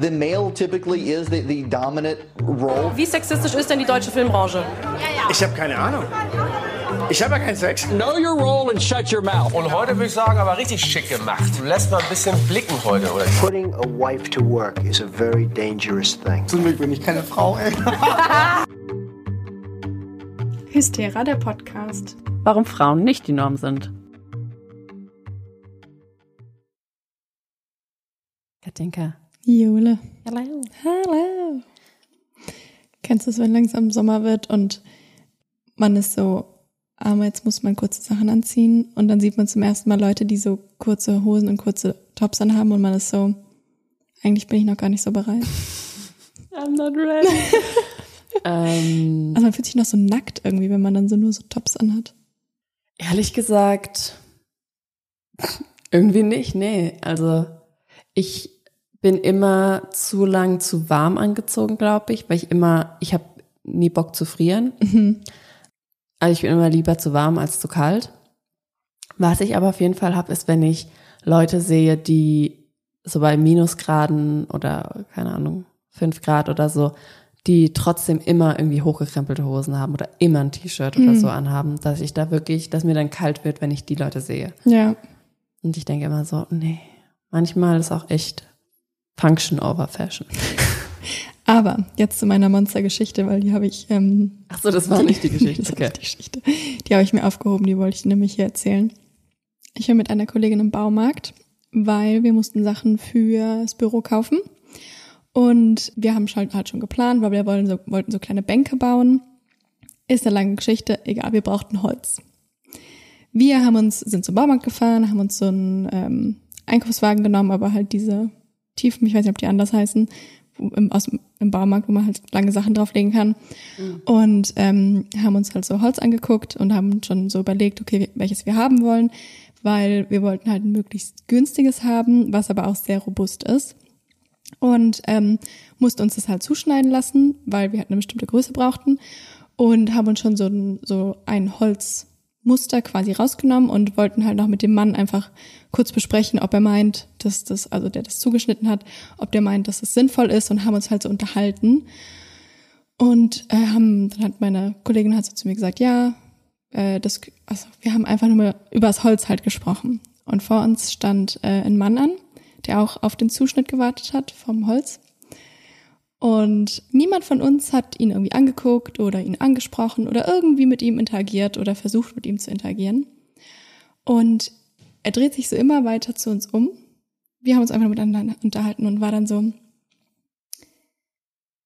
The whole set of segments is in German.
the male typically is the, the dominant role. Wie sexistisch ist denn die deutsche Filmbranche? Ich habe keine Ahnung. Ich habe ja keinen Sex. Know your role and shut your mouth. Und heute würde ich sagen, aber richtig schick gemacht. Du lässt mal ein bisschen blicken heute, oder? Putting a wife to work is a very dangerous thing. Zum Glück bin ich keine Frau, ey. Hystera, der Podcast. Warum Frauen nicht die Norm sind. Katinka. Jule. Hallo. Hallo. Kennst du es, wenn langsam Sommer wird und man ist so, aber jetzt muss man kurze Sachen anziehen und dann sieht man zum ersten Mal Leute, die so kurze Hosen und kurze Tops anhaben und man ist so, eigentlich bin ich noch gar nicht so bereit. I'm not ready. ähm, Also man fühlt sich noch so nackt irgendwie, wenn man dann so nur so Tops anhat. ehrlich gesagt, irgendwie nicht, nee. Also ich bin immer zu lang zu warm angezogen, glaube ich, weil ich immer, ich habe nie Bock zu frieren. Also ich bin immer lieber zu warm als zu kalt. Was ich aber auf jeden Fall habe, ist, wenn ich Leute sehe, die so bei Minusgraden oder keine Ahnung, fünf Grad oder so, die trotzdem immer irgendwie hochgekrempelte Hosen haben oder immer ein T-Shirt oder so anhaben, dass ich da wirklich, dass mir dann kalt wird, wenn ich die Leute sehe. Ja. Und ich denke immer so, nee, manchmal ist auch echt Function over Fashion. Aber jetzt zu meiner Monstergeschichte, weil die habe ich. Ähm, Ach so, das war nicht die Geschichte. das Okay. nicht die Geschichte. Die habe ich mir aufgehoben, die wollte ich nämlich hier erzählen. Ich war mit einer Kollegin im Baumarkt, weil wir mussten Sachen fürs Büro kaufen. Und wir haben schon, halt schon geplant, weil wir wollen so, wollten so kleine Bänke bauen. Ist eine lange Geschichte, egal, wir brauchten Holz. Wir haben uns, sind zum Baumarkt gefahren, haben uns so einen ähm, Einkaufswagen genommen, aber halt diese Tiefen, ich weiß nicht, ob die anders heißen, im, aus, im Baumarkt, wo man halt lange Sachen drauflegen kann. Und ähm, haben uns halt so Holz angeguckt und haben schon so überlegt, okay, welches wir haben wollen, weil wir wollten halt ein möglichst günstiges haben, was aber auch sehr robust ist. Und ähm, mussten uns das halt zuschneiden lassen, weil wir halt eine bestimmte Größe brauchten und haben uns schon so ein, so ein Holzmuster quasi rausgenommen und wollten halt noch mit dem Mann einfach kurz besprechen, ob er meint, dass das, also der das zugeschnitten hat, ob der meint, dass es sinnvoll ist und haben uns halt so unterhalten. Und äh, haben, dann hat meine Kollegin halt so zu mir gesagt, ja, äh, das, also wir haben einfach nur mal über das Holz halt gesprochen. Und vor uns stand äh, ein Mann an, der auch auf den Zuschnitt gewartet hat vom Holz. Und niemand von uns hat ihn irgendwie angeguckt oder ihn angesprochen oder irgendwie mit ihm interagiert oder versucht mit ihm zu interagieren. Und er dreht sich so immer weiter zu uns um. Wir haben uns einfach miteinander unterhalten und war dann so,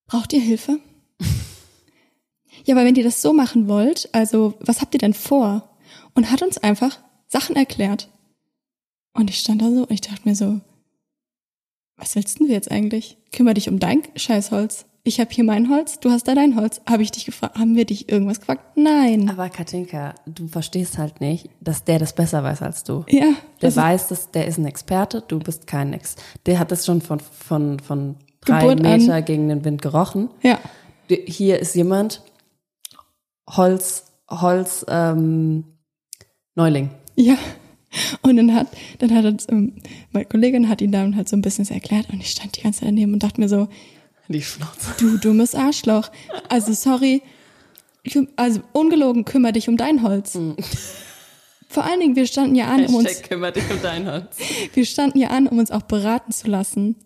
braucht ihr Hilfe? ja, aber wenn ihr das so machen wollt, also was habt ihr denn vor? Und hat uns einfach Sachen erklärt. Und ich stand da so und ich dachte mir so, was willst denn du jetzt eigentlich? Kümmer dich um dein Scheißholz. Ich habe hier mein Holz, du hast da dein Holz. Habe ich dich gefragt, haben wir dich irgendwas gefragt? Nein. Aber Katinka, du verstehst halt nicht, dass der das besser weiß als du. ja, Der weiß, dass der ist ein Experte, du bist kein Ex. Der hat das schon von, von, von drei Geburt an. Meter gegen den Wind gerochen. ja, Hier ist jemand, Holz, Holz, ähm, Neuling. ja. Und dann hat, dann hat uns, ähm, meine Kollegin hat ihn dann halt so ein bisschen erklärt und ich stand die ganze Zeit daneben und dachte mir so, Die Schnauze. du dummes Arschloch. Also sorry, also ungelogen, kümmere dich um dein Holz. Vor allen Dingen, wir standen ja an, um uns, kümmere dich um dein Holz. wir standen ja an, um uns auch beraten zu lassen.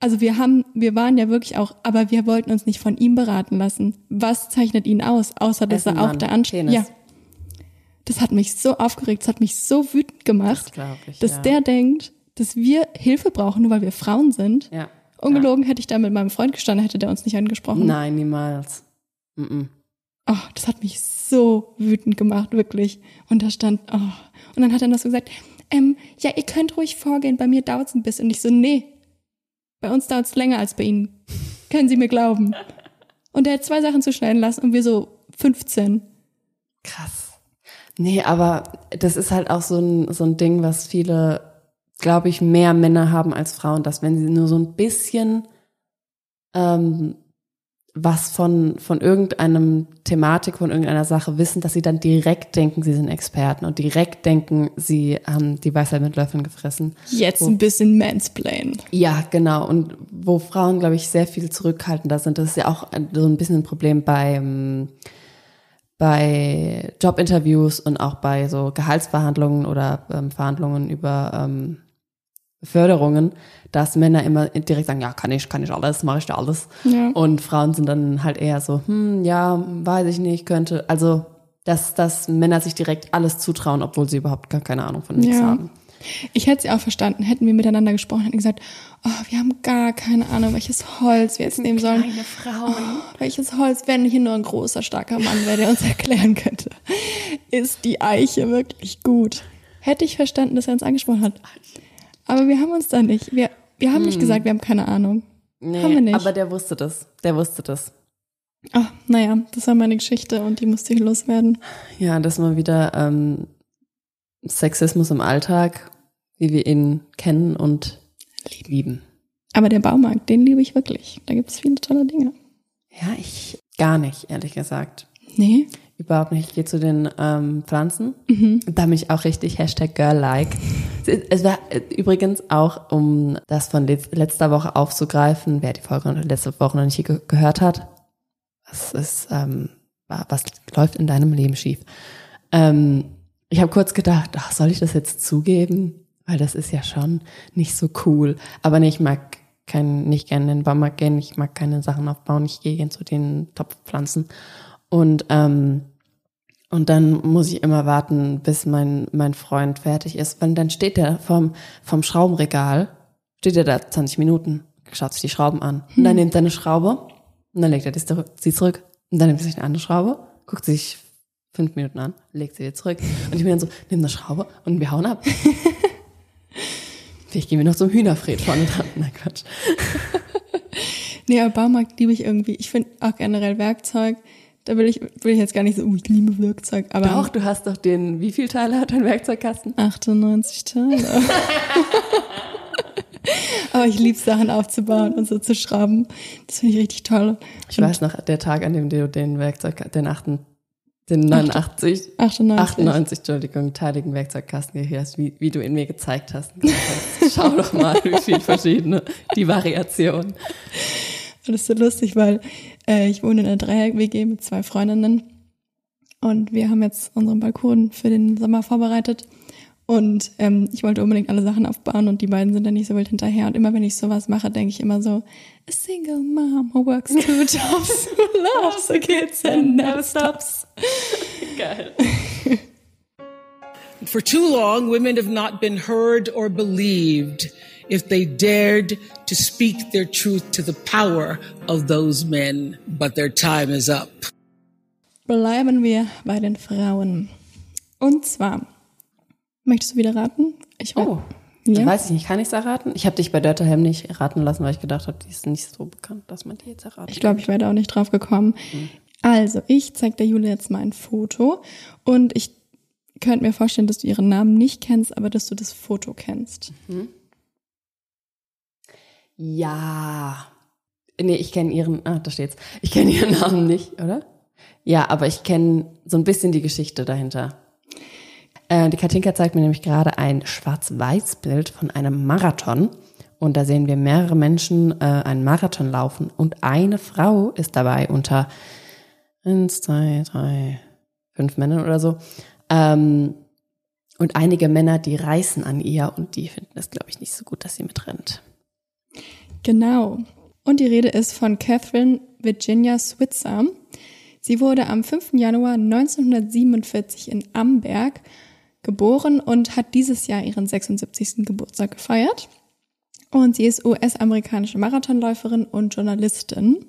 Also wir haben, wir waren ja wirklich auch, aber wir wollten uns nicht von ihm beraten lassen. Was zeichnet ihn aus, außer dass ein er auch der Anspruch. Penis. Ja. Das hat mich so aufgeregt, das hat mich so wütend gemacht, Das ich, dass ja. der denkt, dass wir Hilfe brauchen, nur weil wir Frauen sind. Ja. Ungelogen hätte ich da mit meinem Freund gestanden, hätte der uns nicht angesprochen. Nein, niemals. Mm-mm. Oh, das hat mich so wütend gemacht, wirklich. Und da stand, oh. Und dann hat er noch so gesagt, ähm, ja, ihr könnt ruhig vorgehen, bei mir dauert's ein bisschen. Und ich so, nee, bei uns dauert's länger als bei Ihnen. Können Sie mir glauben. Und er hat zwei Sachen zu schneiden lassen und wir so 15. Krass. Nee, aber das ist halt auch so ein, so ein Ding, was viele, glaube ich, mehr Männer haben als Frauen, dass wenn sie nur so ein bisschen ähm, was von, von irgendeinem Thematik, von irgendeiner Sache wissen, dass sie dann direkt denken, sie sind Experten und direkt denken, sie haben die Weisheit mit Löffeln gefressen. Jetzt ein bisschen Mansplain. Ja, genau. Und wo Frauen, glaube ich, sehr viel zurückhaltender sind, das ist ja auch so ein bisschen ein Problem beim, bei Jobinterviews und auch bei so Gehaltsverhandlungen oder ähm, Verhandlungen über ähm, Förderungen, dass Männer immer direkt sagen, ja, kann ich, kann ich alles, mache ich da alles. Ja. Und Frauen sind dann halt eher so, hm, ja, weiß ich nicht, könnte. Also, dass, dass Männer sich direkt alles zutrauen, obwohl sie überhaupt gar keine Ahnung von nichts Ja. haben. Ich hätte sie auch verstanden, hätten wir miteinander gesprochen, hätten gesagt, oh, wir haben gar keine Ahnung, welches Holz wir jetzt nehmen sollen. Kleine Frauen. Oh, welches Holz, wenn hier nur ein großer, starker Mann wäre, der uns erklären könnte. Ist die Eiche wirklich gut? Hätte ich verstanden, dass er uns angesprochen hat. Aber wir haben uns da nicht. Wir, wir haben nicht gesagt, wir haben keine Ahnung. Nee, Haben wir nicht. aber der wusste das. Der wusste das. Oh, naja, das war meine Geschichte und die musste ich loswerden. Ja, das mal wieder ähm, Sexismus im Alltag, wie wir ihn kennen und lieben. Aber der Baumarkt, den liebe ich wirklich. Da gibt es viele tolle Dinge. Ja, ich gar nicht, ehrlich gesagt. Nee? Überhaupt nicht. Ich gehe zu den ähm, Pflanzen. Da bin ich auch richtig Hashtag Girl-like. Es war äh, übrigens auch, um das von let- letzter Woche aufzugreifen, wer die Folge letzte Woche noch nicht ge gehört hat, was ist, ähm, wa- was läuft in deinem Leben schief? Ähm, ich habe kurz gedacht, ach, soll ich das jetzt zugeben? Weil das ist ja schon nicht so cool. Aber nee, ich mag kein, nicht gerne in den Baumarkt gehen, ich mag keine Sachen aufbauen, ich gehe zu den Topfpflanzen. Und ähm, und dann muss ich immer warten, bis mein, mein Freund fertig ist. Weil dann steht er vom, vom Schraubenregal, steht er da 20 Minuten, schaut sich die Schrauben an. Und dann nimmt er eine Schraube und dann legt er die zurück, sie zurück. Und dann nimmt er sich eine andere Schraube, guckt sich fünf Minuten an, legt sie wieder zurück. Und ich bin dann so, nimm eine Schraube und wir hauen ab. Vielleicht gehen wir noch zum Hühnerfred vorne dran. Nein, Quatsch. Nee, aber Baumarkt liebe ich irgendwie. Ich finde auch generell Werkzeug. Da will ich, will ich jetzt gar nicht so, uh, ich liebe Werkzeug, aber Doch, du hast doch den, wie viel Teile hat dein Werkzeugkasten? 98 Teile. aber ich liebe Sachen aufzubauen und so zu schrauben. Das finde ich richtig toll. Ich weiß noch, der Tag, an dem du den Werkzeug, den achten, den 89, 98. 98, Entschuldigung, teiligen Werkzeugkasten hast, wie, wie du ihn mir gezeigt hast, Schau doch mal, wie viel verschiedene, die Variation. Und das ist so lustig, weil äh, ich wohne in einer Dreier-WG mit zwei Freundinnen und wir haben jetzt unseren Balkon für den Sommer vorbereitet und ähm, ich wollte unbedingt alle Sachen aufbauen und die beiden sind dann nicht so wild hinterher und immer wenn ich sowas mache, denke ich immer so, a single mom who works two jobs, who loves the kids and never stops. Geil. For too long, women have not been heard or believed if they dared to speak their truth to the power of those men. But their time is up. Bleiben wir bei den Frauen. Und zwar, möchtest du wieder raten? Ich Oh, ja? weiß ich nicht, kann ich es erraten? Ich habe dich bei Dörterhelm nicht erraten lassen, weil ich gedacht habe, die ist nicht so bekannt, dass man die jetzt erraten Ich glaube, ich wäre da auch nicht drauf gekommen. Also, ich zeige der Jule jetzt mal ein Foto und ich könnte mir vorstellen, dass du ihren Namen nicht kennst, aber dass du das Foto kennst. Ja. Nee, ich kenne ihren, ah, da steht's. Ich kenne ihren Namen nicht, oder? Ja, aber ich kenne so ein bisschen die Geschichte dahinter. Äh, die Katinka zeigt mir nämlich gerade ein Schwarz-Weiß-Bild von einem Marathon. Und da sehen wir mehrere Menschen äh, einen Marathon laufen. Und eine Frau ist dabei unter eins, zwei, drei, fünf Männern oder so. Ähm, und einige Männer, die reißen an ihr und die finden es, glaube ich, nicht so gut, dass sie mitrennt. Genau. Und die Rede ist von Catherine Virginia Switzer. Sie wurde am 5. Januar 1947 in Amberg geboren und hat dieses Jahr ihren 76. Geburtstag gefeiert. Und sie ist US-amerikanische Marathonläuferin und Journalistin.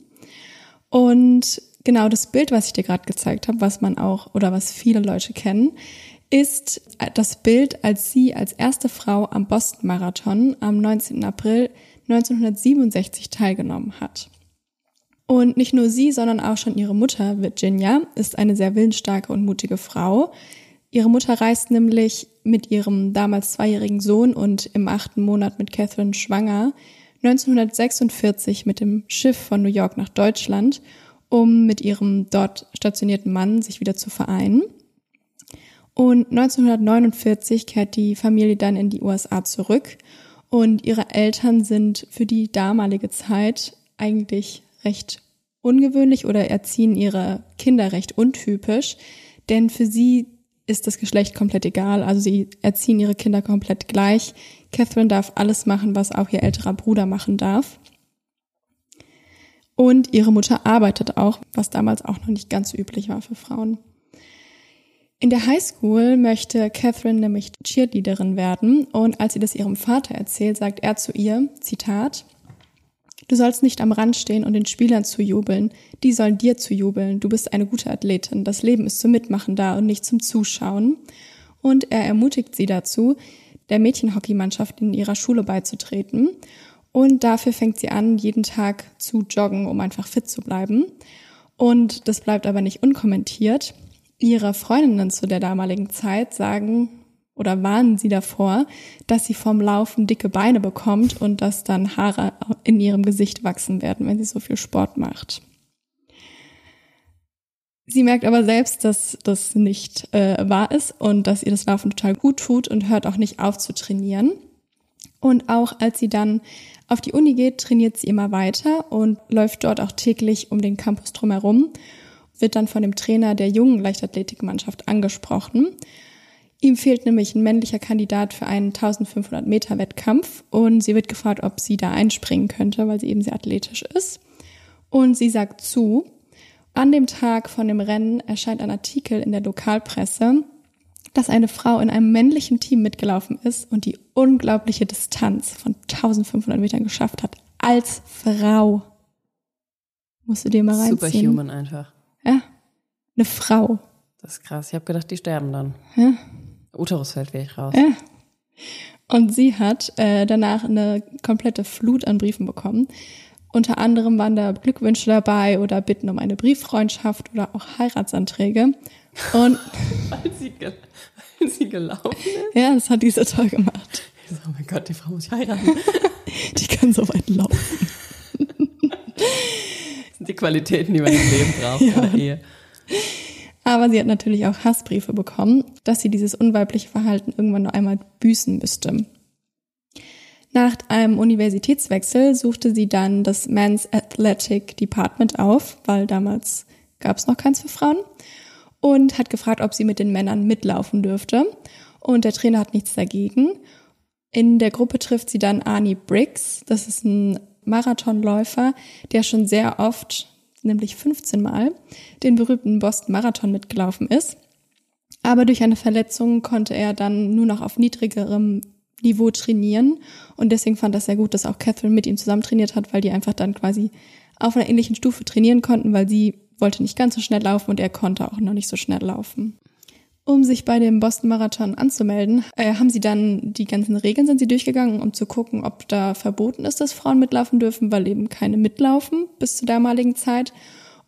Und genau das Bild, was ich dir gerade gezeigt habe, was man auch oder was viele Leute kennen, ist das Bild, als sie als erste Frau am Boston Marathon am 19. April 1967 teilgenommen hat. Und nicht nur sie, sondern auch schon ihre Mutter Virginia ist eine sehr willensstarke und mutige Frau. Ihre Mutter reist nämlich mit ihrem damals zweijährigen Sohn und im achten Monat mit Catherine schwanger 1946 mit dem Schiff von New York nach Deutschland, um mit ihrem dort stationierten Mann sich wieder zu vereinen. Und 1949 kehrt die Familie dann in die USA zurück und ihre Eltern sind für die damalige Zeit eigentlich recht ungewöhnlich oder erziehen ihre Kinder recht untypisch, denn für sie ist das Geschlecht komplett egal. Also sie erziehen ihre Kinder komplett gleich. Catherine darf alles machen, was auch ihr älterer Bruder machen darf. Und ihre Mutter arbeitet auch, was damals auch noch nicht ganz üblich war für Frauen. In der Highschool möchte Catherine nämlich Cheerleaderin werden und als sie das ihrem Vater erzählt, sagt er zu ihr, Zitat, Du sollst nicht am Rand stehen und den Spielern zujubeln. Die sollen dir zujubeln. Du bist eine gute Athletin. Das Leben ist zum Mitmachen da und nicht zum Zuschauen. Und er ermutigt sie dazu, der Mädchenhockeymannschaft in ihrer Schule beizutreten. Und dafür fängt sie an, jeden Tag zu joggen, um einfach fit zu bleiben. Und das bleibt aber nicht unkommentiert. Ihre Freundinnen zu der damaligen Zeit sagen, oder warnen sie davor, dass sie vom Laufen dicke Beine bekommt und dass dann Haare in ihrem Gesicht wachsen werden, wenn sie so viel Sport macht. Sie merkt aber selbst, dass das nicht äh, wahr ist und dass ihr das Laufen total gut tut und hört auch nicht auf zu trainieren. Und auch als sie dann auf die Uni geht, trainiert sie immer weiter und läuft dort auch täglich um den Campus drumherum, wird dann von dem Trainer der jungen Leichtathletikmannschaft angesprochen Ihm fehlt nämlich ein männlicher Kandidat für einen 1500 Meter Wettkampf und sie wird gefragt, ob sie da einspringen könnte, weil sie eben sehr athletisch ist. Und sie sagt zu. An dem Tag von dem Rennen erscheint ein Artikel in der Lokalpresse, dass eine Frau in einem männlichen Team mitgelaufen ist und die unglaubliche Distanz von 1500 Metern geschafft hat. Als Frau. Musst du dir mal reinziehen. Superhuman einfach. Ja. Eine Frau. Das ist krass. Ich habe gedacht, die sterben dann. Ja. Uterus fällt wirklich raus. Ja. Und sie hat äh, danach eine komplette Flut an Briefen bekommen. Unter anderem waren da Glückwünsche dabei oder Bitten um eine Brieffreundschaft oder auch Heiratsanträge. Und weil, sie weil sie gelaufen ist? Ja, das hat die so toll gemacht. So, oh mein Gott, die Frau muss ich heiraten. die kann so weit laufen. das sind die Qualitäten, die man im Leben braucht ja. in der Ehe. Aber sie hat natürlich auch Hassbriefe bekommen, dass sie dieses unweibliche Verhalten irgendwann noch einmal büßen müsste. Nach einem Universitätswechsel suchte sie dann das Men's Athletic Department auf, weil damals gab es noch keins für Frauen, und hat gefragt, ob sie mit den Männern mitlaufen dürfte. Und der Trainer hat nichts dagegen. In der Gruppe trifft sie dann Arnie Briggs. Das ist ein Marathonläufer, der schon sehr oft nämlich 15 Mal, den berühmten Boston Marathon mitgelaufen ist. Aber durch eine Verletzung konnte er dann nur noch auf niedrigerem Niveau trainieren. Und deswegen fand das sehr gut, dass auch Catherine mit ihm zusammen trainiert hat, weil die einfach dann quasi auf einer ähnlichen Stufe trainieren konnten, weil sie wollte nicht ganz so schnell laufen und er konnte auch noch nicht so schnell laufen. Um sich bei dem Boston Marathon anzumelden, äh, haben sie dann die ganzen Regeln sind sie durchgegangen, um zu gucken, ob da verboten ist, dass Frauen mitlaufen dürfen, weil eben keine mitlaufen bis zur damaligen Zeit.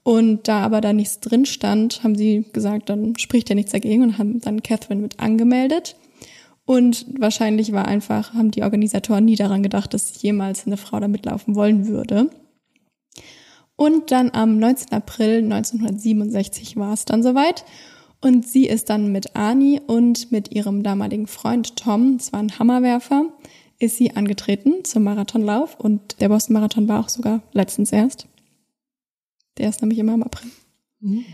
Und da aber da nichts drin stand, haben sie gesagt, dann spricht ja nichts dagegen und haben dann Catherine mit angemeldet. Und wahrscheinlich war einfach, haben die Organisatoren nie daran gedacht, dass jemals eine Frau da mitlaufen wollen würde. Und dann am 19. April 1967 war es dann soweit. Und sie ist dann mit Ani und mit ihrem damaligen Freund Tom, das war ein Hammerwerfer, ist sie angetreten zum Marathonlauf. Und der Boston Marathon war auch sogar letztens erst. Der ist nämlich immer im April. Mhm.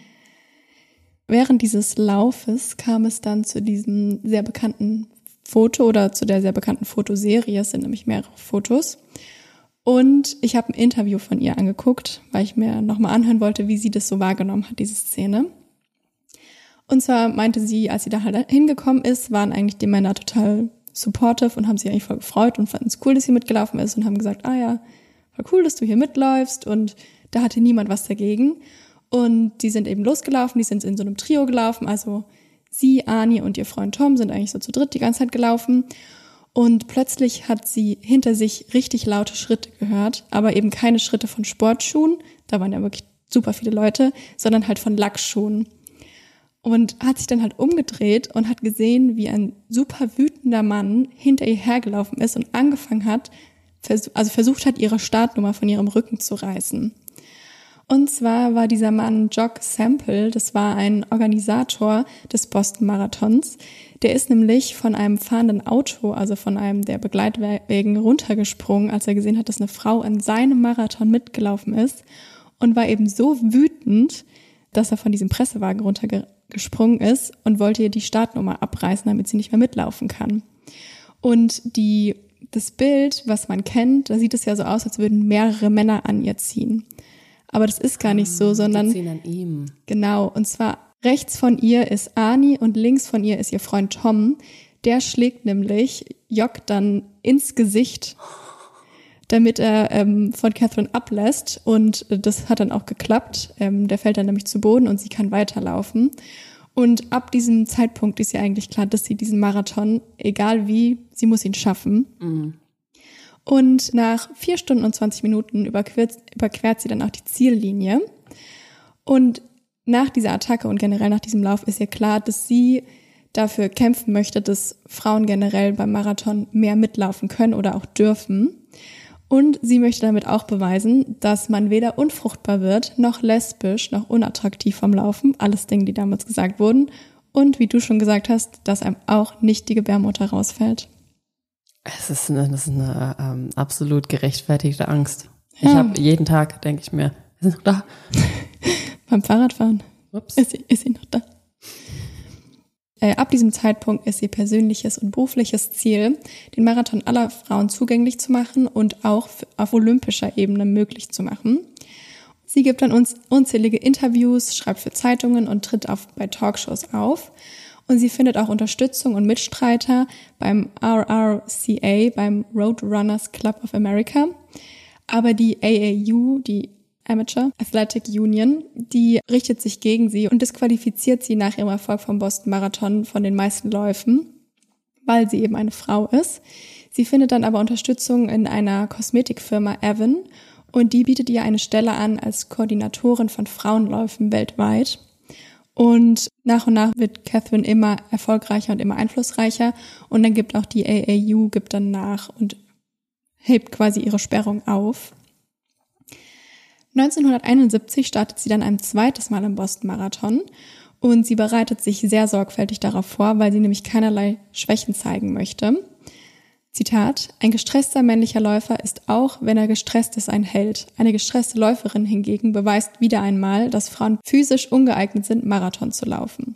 Während dieses Laufes kam es dann zu diesem sehr bekannten Foto oder zu der sehr bekannten Fotoserie. Es sind nämlich mehrere Fotos. Und ich habe ein Interview von ihr angeguckt, weil ich mir nochmal anhören wollte, wie sie das so wahrgenommen hat, diese Szene. Und zwar meinte sie, als sie da halt hingekommen ist, waren eigentlich die Männer total supportive und haben sich eigentlich voll gefreut und fanden es cool, dass sie mitgelaufen ist und haben gesagt, ah ja, voll cool, dass du hier mitläufst und da hatte niemand was dagegen. Und die sind eben losgelaufen, die sind in so einem Trio gelaufen, also sie, Ani und ihr Freund Tom sind eigentlich so zu dritt die ganze Zeit gelaufen. Und plötzlich hat sie hinter sich richtig laute Schritte gehört, aber eben keine Schritte von Sportschuhen, da waren ja wirklich super viele Leute, sondern halt von Lackschuhen und hat sich dann halt umgedreht und hat gesehen, wie ein super wütender Mann hinter ihr hergelaufen ist und angefangen hat, also versucht hat, ihre Startnummer von ihrem Rücken zu reißen. Und zwar war dieser Mann Jock Sample, das war ein Organisator des Boston Marathons. Der ist nämlich von einem fahrenden Auto, also von einem der Begleitwegen runtergesprungen, als er gesehen hat, dass eine Frau in seinem Marathon mitgelaufen ist und war eben so wütend, dass er von diesem Pressewagen runtergesprungen ist und wollte ihr die Startnummer abreißen, damit sie nicht mehr mitlaufen kann. Und die, das Bild, was man kennt, da sieht es ja so aus, als würden mehrere Männer an ihr ziehen. Aber das ist gar nicht so, sondern. Die ziehen an ihm. Genau. Und zwar rechts von ihr ist Ani und links von ihr ist ihr Freund Tom. Der schlägt nämlich Jock dann ins Gesicht, damit er ähm, von Catherine ablässt. Und das hat dann auch geklappt. Ähm, der fällt dann nämlich zu Boden und sie kann weiterlaufen. Und ab diesem Zeitpunkt ist ja eigentlich klar, dass sie diesen Marathon, egal wie, sie muss ihn schaffen. Mhm. Und nach vier Stunden und 20 Minuten überquert, überquert sie dann auch die Ziellinie. Und nach dieser Attacke und generell nach diesem Lauf ist ihr klar, dass sie dafür kämpfen möchte, dass Frauen generell beim Marathon mehr mitlaufen können oder auch dürfen. Und sie möchte damit auch beweisen, dass man weder unfruchtbar wird, noch lesbisch, noch unattraktiv vom Laufen. Alles Dinge, die damals gesagt wurden. Und wie du schon gesagt hast, dass einem auch nicht die Gebärmutter rausfällt. Es ist eine, das ist eine ähm, absolut gerechtfertigte Angst. Ich Ja. habe jeden Tag, denke ich mir, wir sind noch da. Beim Fahrradfahren Ups. ist sie, ist sie noch da. Äh, ab diesem Zeitpunkt ist ihr persönliches und berufliches Ziel, den Marathon aller Frauen zugänglich zu machen und auch auf olympischer Ebene möglich zu machen. Sie gibt dann uns unzählige Interviews, schreibt für Zeitungen und tritt auf, bei Talkshows auf. Und sie findet auch Unterstützung und Mitstreiter beim RRCA, beim Roadrunners Club of America. Aber die AAU, die Amateur Athletic Union, die richtet sich gegen sie und disqualifiziert sie nach ihrem Erfolg vom Boston Marathon von den meisten Läufen, weil sie eben eine Frau ist. Sie findet dann aber Unterstützung in einer Kosmetikfirma Evan und die bietet ihr eine Stelle an als Koordinatorin von Frauenläufen weltweit. Und nach und nach wird Catherine immer erfolgreicher und immer einflussreicher und dann gibt auch die AAU gibt dann nach und hebt quasi ihre Sperrung auf. 1971 startet sie dann ein zweites Mal im Boston Marathon und sie bereitet sich sehr sorgfältig darauf vor, weil sie nämlich keinerlei Schwächen zeigen möchte. Zitat, ein gestresster männlicher Läufer ist auch, wenn er gestresst ist, ein Held. Eine gestresste Läuferin hingegen beweist wieder einmal, dass Frauen physisch ungeeignet sind, Marathon zu laufen.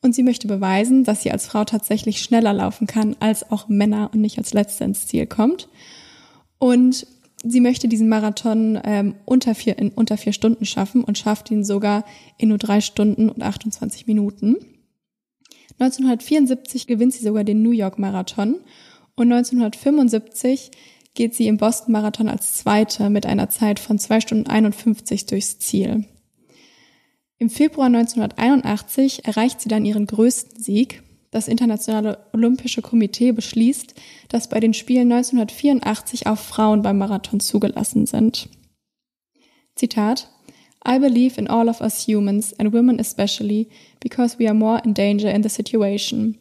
Und sie möchte beweisen, dass sie als Frau tatsächlich schneller laufen kann, als auch Männer und nicht als Letzte ins Ziel kommt. Und sie möchte diesen Marathon ähm, unter vier, in unter vier Stunden schaffen und schafft ihn sogar in nur drei Stunden und 28 Minuten. 1974 gewinnt sie sogar den New York Marathon und 1975 geht sie im Boston Marathon als Zweite mit einer Zeit von zwei Stunden 51 durchs Ziel. Im Februar 1981 erreicht sie dann ihren größten Sieg. Das Internationale Olympische Komitee beschließt, dass bei den Spielen 1984 auch Frauen beim Marathon zugelassen sind. Zitat I believe in all of us humans and women especially because we are more in danger in the situation.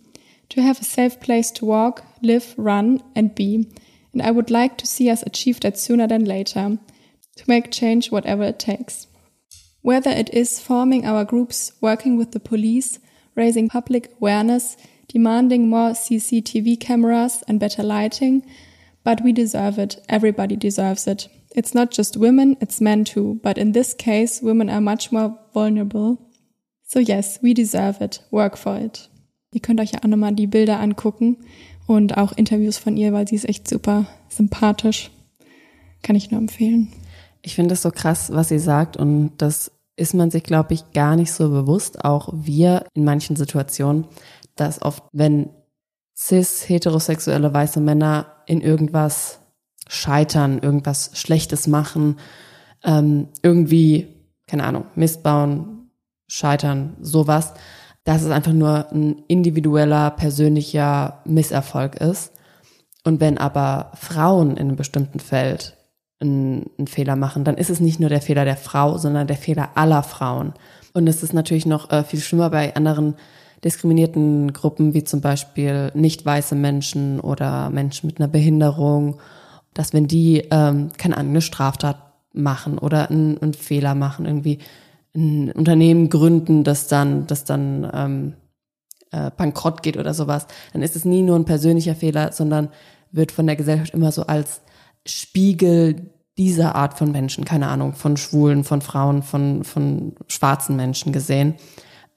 To have a safe place to walk, live, run and be. And I would like to see us achieve that sooner than later. To make change whatever it takes. Whether it is forming our groups, working with the police, raising public awareness, demanding more CCTV cameras and better lighting, but we deserve it. Everybody deserves it. It's not just women, it's men too. But in this case, women are much more vulnerable. So yes, we deserve it. Work for it. Ihr könnt euch ja auch nochmal die Bilder angucken und auch Interviews von ihr, weil sie ist echt super sympathisch. Kann ich nur empfehlen. Ich finde es so krass, was sie sagt und das ist man sich, glaube ich, gar nicht so bewusst, auch wir in manchen Situationen, dass oft, wenn cis, heterosexuelle weiße Männer in irgendwas scheitern, irgendwas Schlechtes machen, ähm, irgendwie, keine Ahnung, missbauen, scheitern, sowas, dass es einfach nur ein individueller, persönlicher Misserfolg ist. Und wenn aber Frauen in einem bestimmten Feld einen, einen Fehler machen, dann ist es nicht nur der Fehler der Frau, sondern der Fehler aller Frauen. Und es ist natürlich noch äh, viel schlimmer bei anderen diskriminierten Gruppen, wie zum Beispiel nicht weiße Menschen oder Menschen mit einer Behinderung. dass wenn die, ähm, keine Ahnung, eine Straftat machen oder einen, einen Fehler machen, irgendwie ein Unternehmen gründen, das dann, das dann ähm, äh, bankrott geht oder sowas, dann ist es nie nur ein persönlicher Fehler, sondern wird von der Gesellschaft immer so als Spiegel dieser Art von Menschen, keine Ahnung, von Schwulen, von Frauen, von, von schwarzen Menschen gesehen.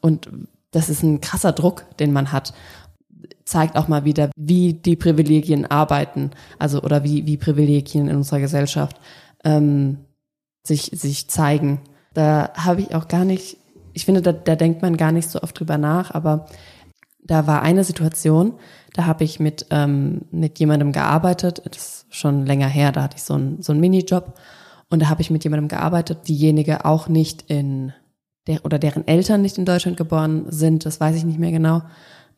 Und das ist ein krasser Druck, den man hat. Zeigt auch mal wieder, wie die Privilegien arbeiten, also oder wie, wie Privilegien in unserer Gesellschaft ähm, sich, sich zeigen. Da habe ich auch gar nicht, ich finde, da, da denkt man gar nicht so oft drüber nach, aber da war eine Situation, da habe ich mit, ähm, mit jemandem gearbeitet, das ist schon länger her, da hatte ich so einen so einen Minijob und da habe ich mit jemandem gearbeitet, diejenige auch nicht in der oder deren Eltern nicht in Deutschland geboren sind, das weiß ich nicht mehr genau.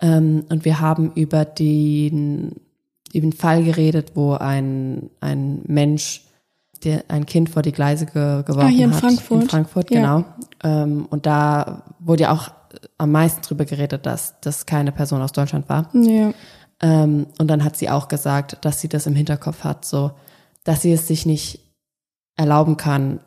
Ähm, und wir haben über den, über den Fall geredet, wo ein, ein Mensch der ein Kind vor die Gleise ge geworfen Ah, hier in hat. Frankfurt. In Frankfurt, Ja. genau. Ähm, und da wurde ja auch am meisten drüber geredet, dass das keine Person aus Deutschland war. Ja. Ähm, und dann hat sie auch gesagt, dass sie das im Hinterkopf hat, so, dass sie es sich nicht erlauben kann,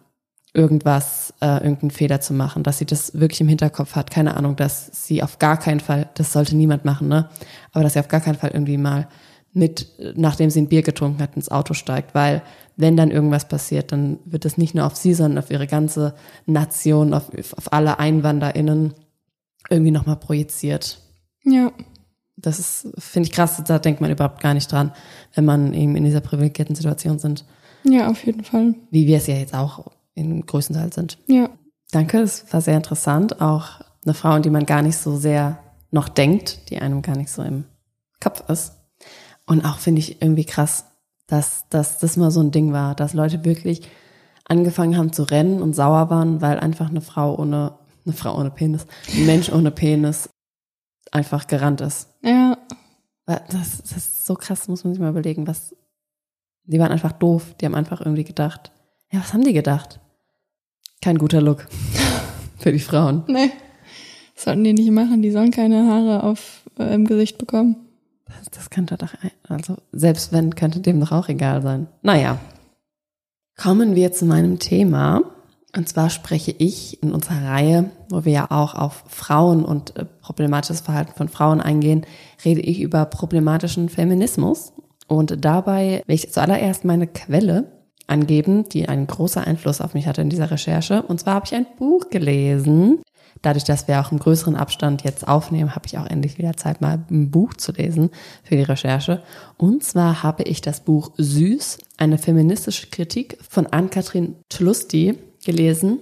irgendwas, äh, irgendeinen Fehler zu machen, dass sie das wirklich im Hinterkopf hat. Keine Ahnung, dass sie auf gar keinen Fall, das sollte niemand machen, ne? Aber dass sie auf gar keinen Fall irgendwie mal mit, nachdem sie ein Bier getrunken hat, ins Auto steigt, weil wenn dann irgendwas passiert, dann wird es nicht nur auf sie, sondern auf ihre ganze Nation, auf, auf alle EinwanderInnen irgendwie nochmal projiziert Ja. das ist, finde ich krass, da denkt man überhaupt gar nicht dran, wenn man eben in dieser privilegierten Situation sind, Ja, auf jeden Fall. wie wir es ja jetzt auch in größten Teil sind. Ja. Danke, es war sehr interessant. Auch eine Frau, an die man gar nicht so sehr noch denkt, die einem gar nicht so im Kopf ist. Und auch finde ich irgendwie krass, dass, dass das mal so ein Ding war, dass Leute wirklich angefangen haben zu rennen und sauer waren, weil einfach eine Frau ohne, eine Frau ohne Penis, ein Mensch ohne Penis einfach gerannt ist. Ja. Das, das ist so krass, muss man sich mal überlegen, was. Die waren einfach doof. Die haben einfach irgendwie gedacht. Ja, was haben die gedacht? Kein guter Look. Für die Frauen. Nee. Das sollten die nicht machen. Die sollen keine Haare auf äh, im Gesicht bekommen. Das, das könnte doch, also selbst wenn, könnte dem doch auch egal sein. Naja. Kommen wir zu meinem Thema. Und zwar spreche ich in unserer Reihe, wo wir ja auch auf Frauen und äh, problematisches Verhalten von Frauen eingehen, rede ich über problematischen Feminismus. Und dabei will ich zuallererst meine Quelle angeben, die einen großen Einfluss auf mich hatte in dieser Recherche. Und zwar habe ich ein Buch gelesen. Dadurch, dass wir auch im größeren Abstand jetzt aufnehmen, habe ich auch endlich wieder Zeit, mal ein Buch zu lesen für die Recherche. Und zwar habe ich das Buch Süß, eine feministische Kritik von Ann-Kathrin Tlusti gelesen.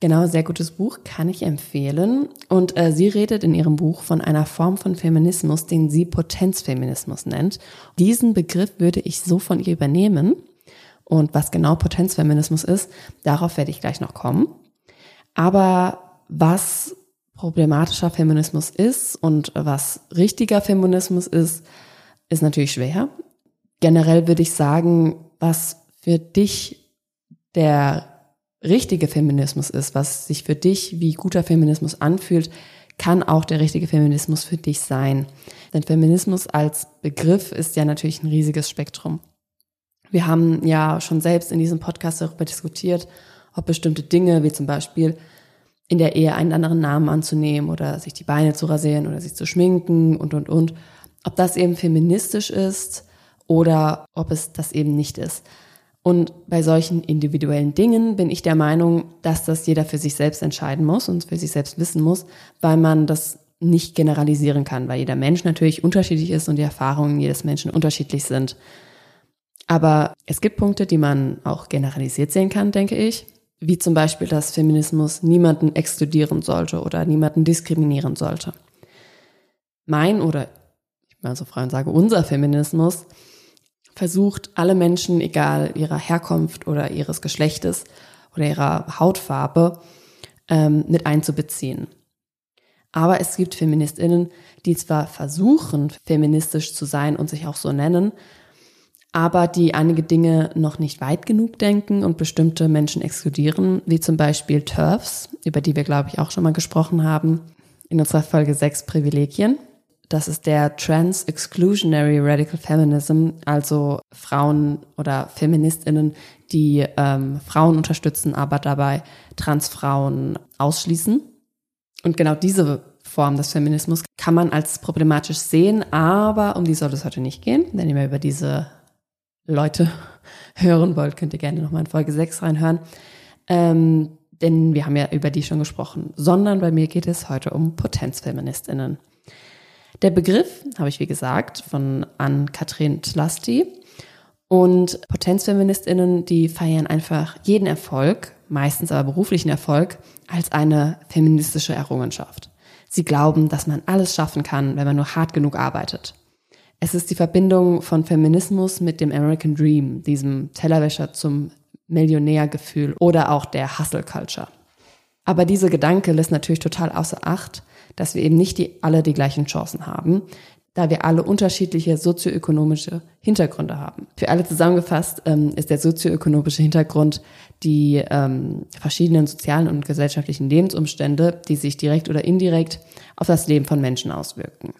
Genau, sehr gutes Buch, kann ich empfehlen. Und äh, sie redet in ihrem Buch von einer Form von Feminismus, den sie Potenzfeminismus nennt. Diesen Begriff würde ich so von ihr übernehmen. Und was genau Potenzfeminismus ist, darauf werde ich gleich noch kommen. Aber was problematischer Feminismus ist und was richtiger Feminismus ist, ist natürlich schwer. Generell würde ich sagen, was für dich der richtige Feminismus ist, was sich für dich wie guter Feminismus anfühlt, kann auch der richtige Feminismus für dich sein. Denn Feminismus als Begriff ist ja natürlich ein riesiges Spektrum. Wir haben ja schon selbst in diesem Podcast darüber diskutiert, ob bestimmte Dinge, wie zum Beispiel in der Ehe einen anderen Namen anzunehmen oder sich die Beine zu rasieren oder sich zu schminken und, und, und, ob das eben feministisch ist oder ob es das eben nicht ist. Und bei solchen individuellen Dingen bin ich der Meinung, dass das jeder für sich selbst entscheiden muss und für sich selbst wissen muss, weil man das nicht generalisieren kann, weil jeder Mensch natürlich unterschiedlich ist und die Erfahrungen jedes Menschen unterschiedlich sind. Aber es gibt Punkte, die man auch generalisiert sehen kann, denke ich. Wie zum Beispiel, dass Feminismus niemanden exkludieren sollte oder niemanden diskriminieren sollte. Mein oder, ich mal so und sage, unser Feminismus versucht, alle Menschen, egal ihrer Herkunft oder ihres Geschlechtes oder ihrer Hautfarbe, ähm, mit einzubeziehen. Aber es gibt Feministinnen, die zwar versuchen, feministisch zu sein und sich auch so nennen, aber die einige Dinge noch nicht weit genug denken und bestimmte Menschen exkludieren, wie zum Beispiel TERFs, über die wir, glaube ich, auch schon mal gesprochen haben in unserer Folge 6 Privilegien. Das ist der Trans-Exclusionary Radical Feminism, also Frauen oder Feministinnen, die ähm, Frauen unterstützen, aber dabei Transfrauen ausschließen. Und genau diese Form des Feminismus kann man als problematisch sehen, aber um die soll es heute nicht gehen. Wenn ihr mehr über diese Leute hören wollt, könnt ihr gerne nochmal in Folge 6 reinhören. Ähm, denn wir haben ja über die schon gesprochen, sondern bei mir geht es heute um Potenzfeministinnen. Der Begriff habe ich, wie gesagt, von Ann-Kathrin Tlasti. Und Potenzfeministinnen, die feiern einfach jeden Erfolg, meistens aber beruflichen Erfolg, als eine feministische Errungenschaft. Sie glauben, dass man alles schaffen kann, wenn man nur hart genug arbeitet. Es ist die Verbindung von Feminismus mit dem American Dream, diesem Tellerwäscher zum Millionärgefühl oder auch der Hustle Culture. Aber diese Gedanke lässt natürlich total außer Acht, dass wir eben nicht die, alle die gleichen Chancen haben, da wir alle unterschiedliche sozioökonomische Hintergründe haben. Für alle zusammengefasst ähm, ist der sozioökonomische Hintergrund die ähm, verschiedenen sozialen und gesellschaftlichen Lebensumstände, die sich direkt oder indirekt auf das Leben von Menschen auswirken.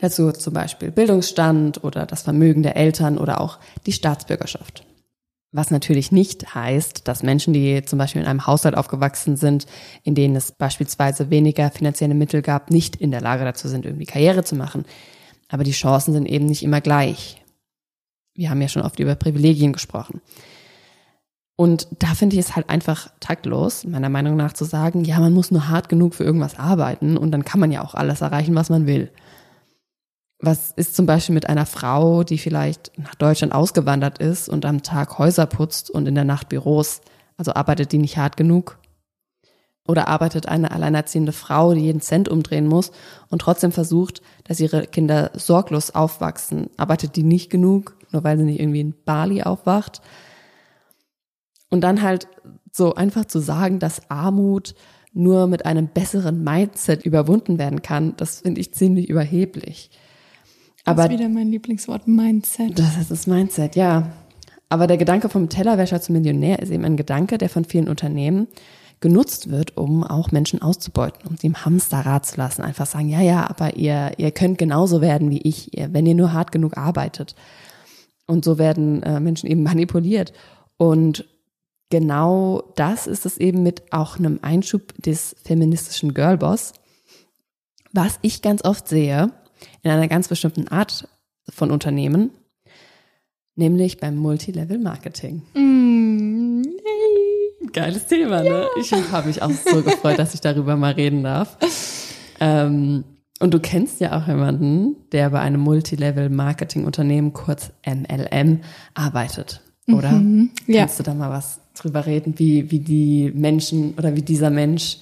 Dazu zum Beispiel Bildungsstand oder das Vermögen der Eltern oder auch die Staatsbürgerschaft. Was natürlich nicht heißt, dass Menschen, die zum Beispiel in einem Haushalt aufgewachsen sind, in denen es beispielsweise weniger finanzielle Mittel gab, nicht in der Lage dazu sind, irgendwie Karriere zu machen. Aber die Chancen sind eben nicht immer gleich. Wir haben ja schon oft über Privilegien gesprochen. Und da finde ich es halt einfach taktlos, meiner Meinung nach zu sagen, ja, man muss nur hart genug für irgendwas arbeiten und dann kann man ja auch alles erreichen, was man will. Was ist zum Beispiel mit einer Frau, die vielleicht nach Deutschland ausgewandert ist und am Tag Häuser putzt und in der Nacht Büros? Also arbeitet die nicht hart genug? Oder arbeitet eine alleinerziehende Frau, die jeden Cent umdrehen muss und trotzdem versucht, dass ihre Kinder sorglos aufwachsen? Arbeitet die nicht genug, nur weil sie nicht irgendwie in Bali aufwacht? Und dann halt so einfach zu sagen, dass Armut nur mit einem besseren Mindset überwunden werden kann, das finde ich ziemlich überheblich. Aber das ist wieder mein Lieblingswort, Mindset. Das ist das Mindset, ja. Aber der Gedanke vom Tellerwäscher zum Millionär ist eben ein Gedanke, der von vielen Unternehmen genutzt wird, um auch Menschen auszubeuten, um sie im Hamsterrad zu lassen. Einfach sagen, ja, ja, aber ihr, ihr könnt genauso werden wie ich, wenn ihr nur hart genug arbeitet. Und so werden äh, Menschen eben manipuliert. Und genau das ist es eben mit auch einem Einschub des feministischen Girlboss, was ich ganz oft sehe, in einer ganz bestimmten Art von Unternehmen, nämlich beim Multilevel Marketing. Mm, Geiles Thema, ne? Ich habe mich auch so gefreut, dass ich darüber mal reden darf. Ähm, und du kennst ja auch jemanden, der bei einem Multilevel Marketing Unternehmen, kurz MLM, arbeitet, oder? Mhm, ja. Kannst du da mal was drüber reden, wie, wie die Menschen oder wie dieser Mensch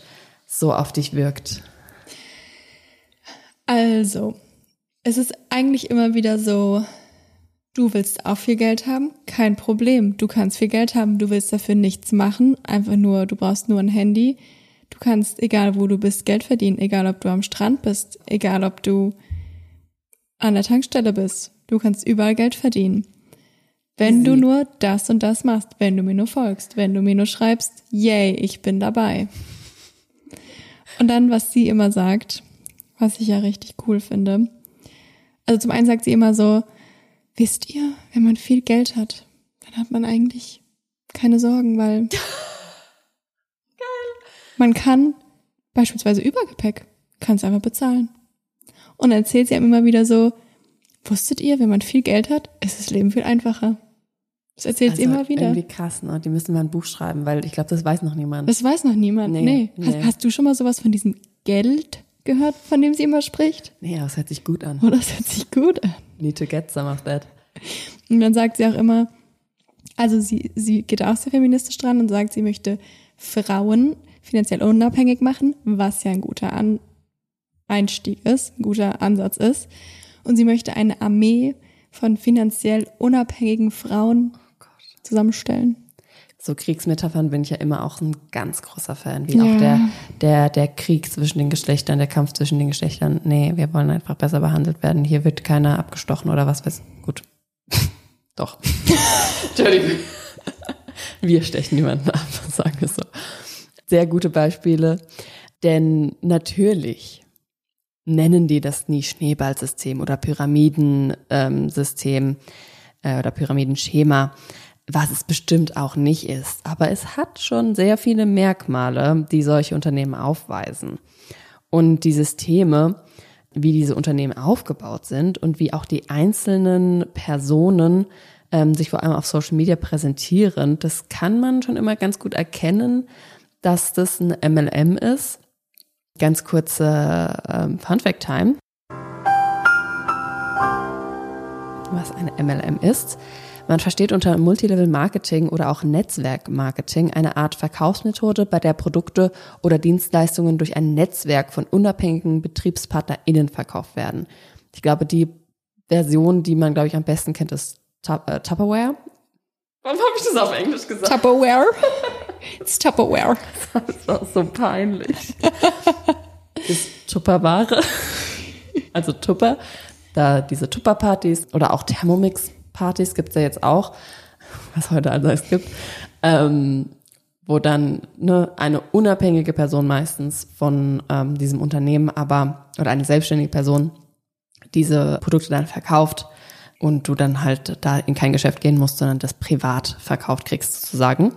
so auf dich wirkt? Also, es ist eigentlich immer wieder so, du willst auch viel Geld haben, kein Problem. Du kannst viel Geld haben, du willst dafür nichts machen, einfach nur, du brauchst nur ein Handy. Du kannst, egal wo du bist, Geld verdienen, egal ob du am Strand bist, egal ob du an der Tankstelle bist. Du kannst überall Geld verdienen. Wenn du nur das und das machst, wenn du mir nur folgst, wenn du mir nur schreibst, yay, ich bin dabei. Und dann, was sie immer sagt, was ich ja richtig cool finde, also zum einen sagt sie immer so, wisst ihr, wenn man viel Geld hat, dann hat man eigentlich keine Sorgen, weil man kann beispielsweise Übergepäck, kann es einfach bezahlen. Und dann erzählt sie einem immer wieder so, wusstet ihr, wenn man viel Geld hat, ist das Leben viel einfacher. Das erzählt also sie immer wieder. Irgendwie krass, ne? Die müssen mal ein Buch schreiben, weil ich glaube, das weiß noch niemand. Das weiß noch niemand. Nee. Nee, nee. Hast, nee. hast du schon mal sowas von diesem Geld gehört, von dem sie immer spricht? nee, aber es hört sich gut an. Oh, das hört sich gut an. Need to get some of that. Und dann sagt sie auch immer, also sie, sie geht auch sehr feministisch dran und sagt, sie möchte Frauen finanziell unabhängig machen, was ja ein guter An Einstieg ist, ein guter Ansatz ist. Und sie möchte eine Armee von finanziell unabhängigen Frauen zusammenstellen. So Kriegsmetaphern bin ich ja immer auch ein ganz großer Fan, wie Ja. auch der, der, der Krieg zwischen den Geschlechtern, der Kampf zwischen den Geschlechtern. Nee, wir wollen einfach besser behandelt werden. Hier wird keiner abgestochen oder was weiß. Gut. Doch. Entschuldigung. Wir stechen niemanden ab, sagen wir so. Sehr gute Beispiele. Denn natürlich nennen die das nie Schneeballsystem oder Pyramidensystem äh, oder Pyramidenschema, was es bestimmt auch nicht ist. Aber es hat schon sehr viele Merkmale, die solche Unternehmen aufweisen. Und die Systeme, wie diese Unternehmen aufgebaut sind und wie auch die einzelnen Personen ähm, sich vor allem auf Social Media präsentieren, das kann man schon immer ganz gut erkennen, dass das ein MLM ist. Ganz kurze ähm, Fun Fact Time. Was eine MLM ist. Man versteht unter Multilevel Marketing oder auch Netzwerk Marketing eine Art Verkaufsmethode, bei der Produkte oder Dienstleistungen durch ein Netzwerk von unabhängigen BetriebspartnerInnen verkauft werden. Ich glaube, die Version, die man, glaube ich, am besten kennt, ist Tup äh, Tupperware. Warum habe ich das auf Englisch gesagt? Tupperware. It's Tupperware. Das ist auch so peinlich. ist Tupperware. Also Tupper. Da diese Tupper-Partys oder auch Thermomix-Partys gibt's ja jetzt auch, was heute alles gibt, ähm, wo dann ne, eine unabhängige Person meistens von ähm, diesem Unternehmen, aber oder eine selbstständige Person diese Produkte dann verkauft und du dann halt da in kein Geschäft gehen musst, sondern das privat verkauft kriegst sozusagen.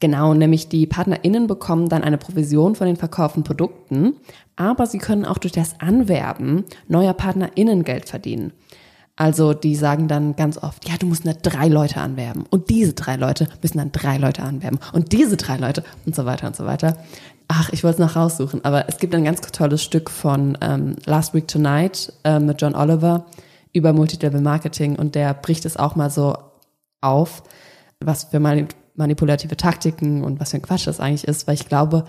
Genau, nämlich die PartnerInnen bekommen dann eine Provision von den verkauften Produkten, aber sie können auch durch das Anwerben neuer PartnerInnen Geld verdienen. Also die sagen dann ganz oft, ja, du musst nur drei Leute anwerben. Und diese drei Leute müssen dann drei Leute anwerben. Und diese drei Leute und so weiter und so weiter. Ach, ich wollte es noch raussuchen, aber es gibt ein ganz tolles Stück von ähm, Last Week Tonight äh, mit John Oliver über Multilevel Marketing. Und der bricht es auch mal so auf, was für manipulative Taktiken und was für ein Quatsch das eigentlich ist, weil ich glaube,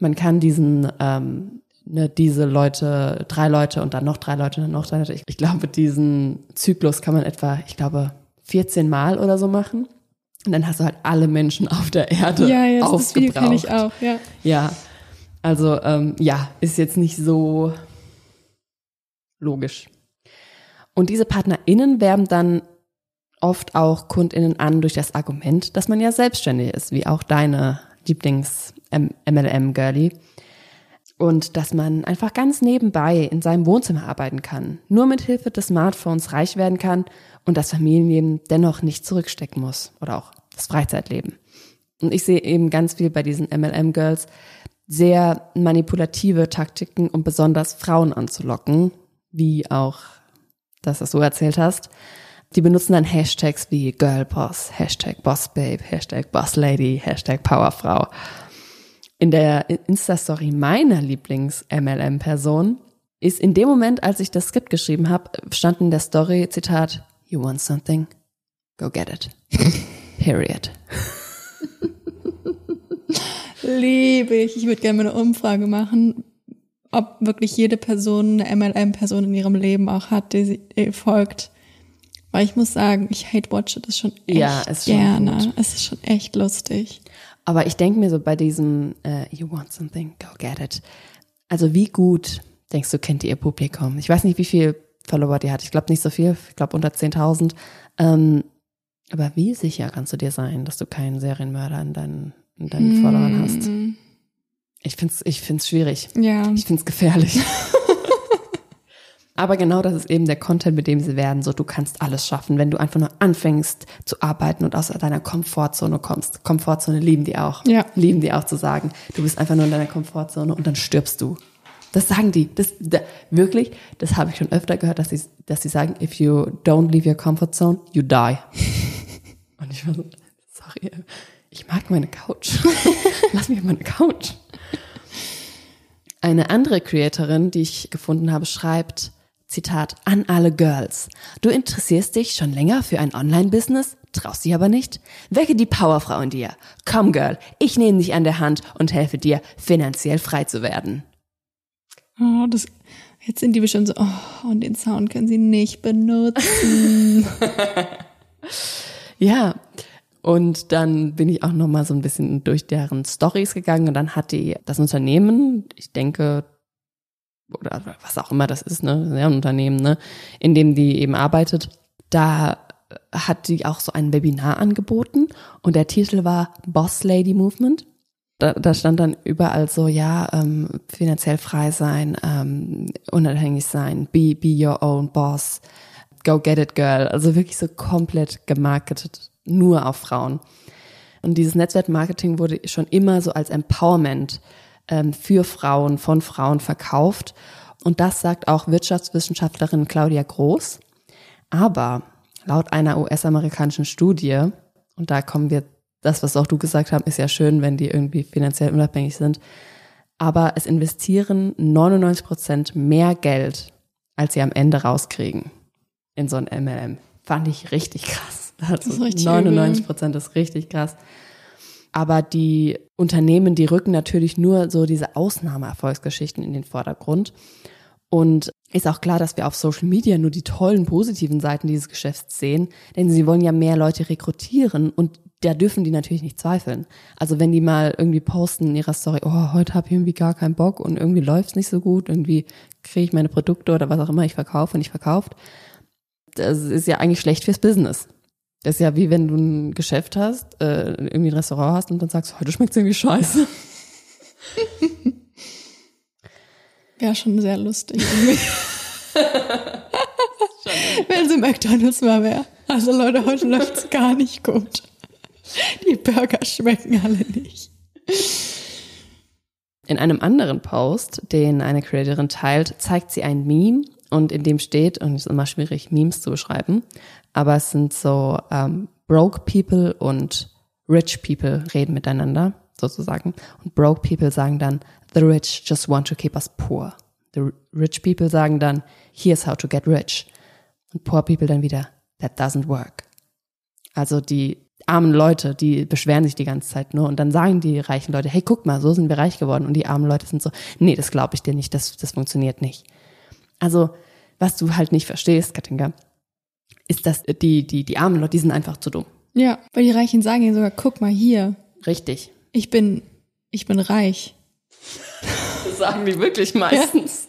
man kann diesen ähm, ne, diese Leute, drei Leute und dann noch drei Leute und dann noch drei Leute. Ich, ich glaube, diesen Zyklus kann man etwa, ich glaube, 14 Mal oder so machen. Und dann hast du halt alle Menschen auf der Erde ja, ja, aufgebraucht. Das Video kenne ich auch, ja. Ja, also ähm, ja, ist jetzt nicht so logisch. Und diese PartnerInnen werben dann oft auch KundInnen an durch das Argument, dass man ja selbstständig ist, wie auch deine Lieblings-MLM-Girlie. Und dass man einfach ganz nebenbei in seinem Wohnzimmer arbeiten kann, nur mit Hilfe des Smartphones reich werden kann und das Familienleben dennoch nicht zurückstecken muss oder auch das Freizeitleben. Und ich sehe eben ganz viel bei diesen MLM-Girls sehr manipulative Taktiken, um besonders Frauen anzulocken, wie auch, dass du das so erzählt hast. Die benutzen dann Hashtags wie Girlboss, Hashtag Bossbabe, Hashtag Bosslady, Hashtag Powerfrau. In der Insta-Story meiner Lieblings-MLM-Person ist in dem Moment, als ich das Skript geschrieben habe, stand in der Story, Zitat, You want something? Go get it. Period. Liebe ich. Ich würde gerne mal eine Umfrage machen, ob wirklich jede Person eine MLM-Person in ihrem Leben auch hat, die sie folgt. Weil ich muss sagen, ich hate-watche das schon echt Ja, ist schon gerne. gut. Es ist schon echt lustig. Aber ich denke mir so bei diesem äh, You want something, go get it. Also wie gut, denkst du, kennt ihr Publikum? Ich weiß nicht, wie viel Follower die hat. Ich glaube nicht so viel. Ich glaube unter 10.000. Ähm, aber wie sicher kannst du dir sein, dass du keinen Serienmörder in deinen, in deinen Followern hast? Ich find's, ich find's schwierig. Ja. Ich find's gefährlich. Aber genau das ist eben der Content, mit dem sie werden. So, du kannst alles schaffen, wenn du einfach nur anfängst zu arbeiten und aus deiner Komfortzone kommst. Komfortzone lieben die auch. Ja. Lieben die auch zu sagen. Du bist einfach nur in deiner Komfortzone und dann stirbst du. Das sagen die. Das, da, wirklich, das habe ich schon öfter gehört, dass sie, dass sie sagen, if you don't leave your comfort zone, you die. Und ich war so, sorry, ich mag meine Couch. Lass mich auf meine Couch. Eine andere Creatorin, die ich gefunden habe, schreibt, Zitat, an alle Girls. Du interessierst dich schon länger für ein Online-Business, traust dich aber nicht? Wecke die Powerfrau in dir. Komm, Girl, ich nehme dich an der Hand und helfe dir, finanziell frei zu werden. Oh, das, jetzt sind die bestimmt so, oh, und den Sound können sie nicht benutzen. Ja, und dann bin ich auch noch mal so ein bisschen durch deren Stories gegangen und dann hat die das Unternehmen, ich denke oder was auch immer das ist, ne, ein Unternehmen, ne, in dem die eben arbeitet, da hat die auch so ein Webinar angeboten und der Titel war Boss Lady Movement. Da, da stand dann überall so, ja, ähm, finanziell frei sein, ähm, unabhängig sein, be, be your own boss, go get it girl. Also wirklich so komplett gemarketet, nur auf Frauen. Und dieses Netzwerkmarketing wurde schon immer so als Empowerment für Frauen, von Frauen verkauft. Und das sagt auch Wirtschaftswissenschaftlerin Claudia Groß. Aber laut einer US-amerikanischen Studie, und da kommen wir das, was auch du gesagt hast, ist ja schön, wenn die irgendwie finanziell unabhängig sind. Aber es investieren 99 Prozent mehr Geld, als sie am Ende rauskriegen in so ein MLM. Fand ich richtig krass. Also richtig 99 Prozent ist richtig krass. Aber die Unternehmen, die rücken natürlich nur so diese Ausnahmeerfolgsgeschichten in den Vordergrund. Und ist auch klar, dass wir auf Social Media nur die tollen, positiven Seiten dieses Geschäfts sehen, denn sie wollen ja mehr Leute rekrutieren und da dürfen die natürlich nicht zweifeln. Also wenn die mal irgendwie posten in ihrer Story, oh, heute habe ich irgendwie gar keinen Bock und irgendwie läuft's nicht so gut, irgendwie kriege ich meine Produkte oder was auch immer ich verkaufe und nicht verkauft, das ist ja eigentlich schlecht fürs Business. Das ist ja wie wenn du ein Geschäft hast, äh, irgendwie ein Restaurant hast und dann sagst, heute schmeckt's irgendwie scheiße. Wäre schon sehr lustig. Wenn sie McDonalds mal wäre. Also Leute, heute läuft's gar nicht gut. Die Burger schmecken alle nicht. In einem anderen Post, den eine Creatorin teilt, zeigt sie ein Meme und in dem steht, und es ist immer schwierig, Memes zu beschreiben, aber es sind so ähm, broke people und rich people reden miteinander, sozusagen. Und broke people sagen dann, the rich just want to keep us poor. The rich people sagen dann, here's how to get rich. Und poor people dann wieder, that doesn't work. Also die armen Leute, die beschweren sich die ganze Zeit nur und dann sagen die reichen Leute, hey, guck mal, so sind wir reich geworden. Und die armen Leute sind so, nee, das glaube ich dir nicht, das, das funktioniert nicht. Also, was du halt nicht verstehst, Katinka, ist, dass die, die, die armen Leute, die sind einfach zu dumm. Ja, weil die Reichen sagen ja sogar, guck mal hier, Richtig. ich bin, ich bin reich. Das sagen die wirklich meistens.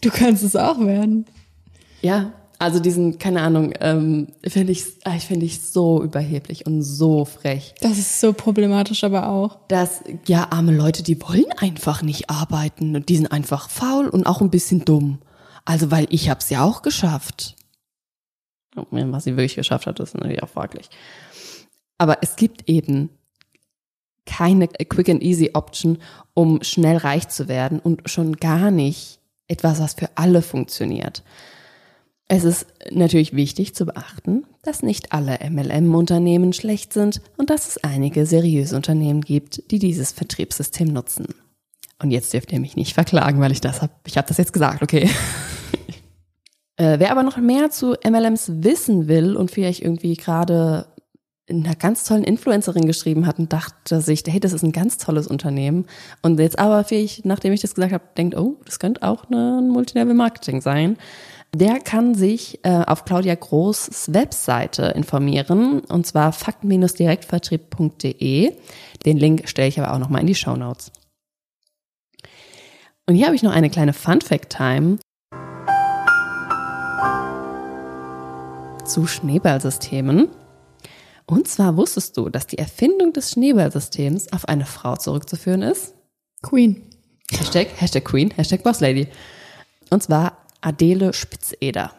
Du kannst es auch werden. Ja, also diesen, keine Ahnung, ähm, finde ich, ah, ich finde ich so überheblich und so frech. Das ist so problematisch aber auch. Dass, ja, arme Leute, die wollen einfach nicht arbeiten und die sind einfach faul und auch ein bisschen dumm. Also, weil ich hab's ja auch geschafft. Was sie wirklich geschafft hat, ist natürlich auch fraglich. Aber es gibt eben keine Quick and Easy Option, um schnell reich zu werden und schon gar nicht etwas, was für alle funktioniert. Es ist natürlich wichtig zu beachten, dass nicht alle MLM-Unternehmen schlecht sind und dass es einige seriöse Unternehmen gibt, die dieses Vertriebssystem nutzen. Und jetzt dürft ihr mich nicht verklagen, weil ich das habe. Ich habe das jetzt gesagt, okay. äh, wer aber noch mehr zu MLMs wissen will und vielleicht irgendwie gerade einer ganz tollen Influencerin geschrieben hat und dachte sich, hey, das ist ein ganz tolles Unternehmen. Und jetzt aber vielleicht, nachdem ich das gesagt habe, denkt, oh, das könnte auch ein Multilevel-Marketing sein. Der kann sich äh, auf Claudia Großs Webseite informieren, und zwar fakten-direktvertrieb.de. Den Link stelle ich aber auch nochmal in die Show Notes. Und hier habe ich noch eine kleine Fun-Fact-Time zu Schneeballsystemen. Und zwar wusstest du, dass die Erfindung des Schneeballsystems auf eine Frau zurückzuführen ist? Queen. Hashtag, Hashtag Queen, Hashtag Bosslady. Und zwar Adele Spitzeder.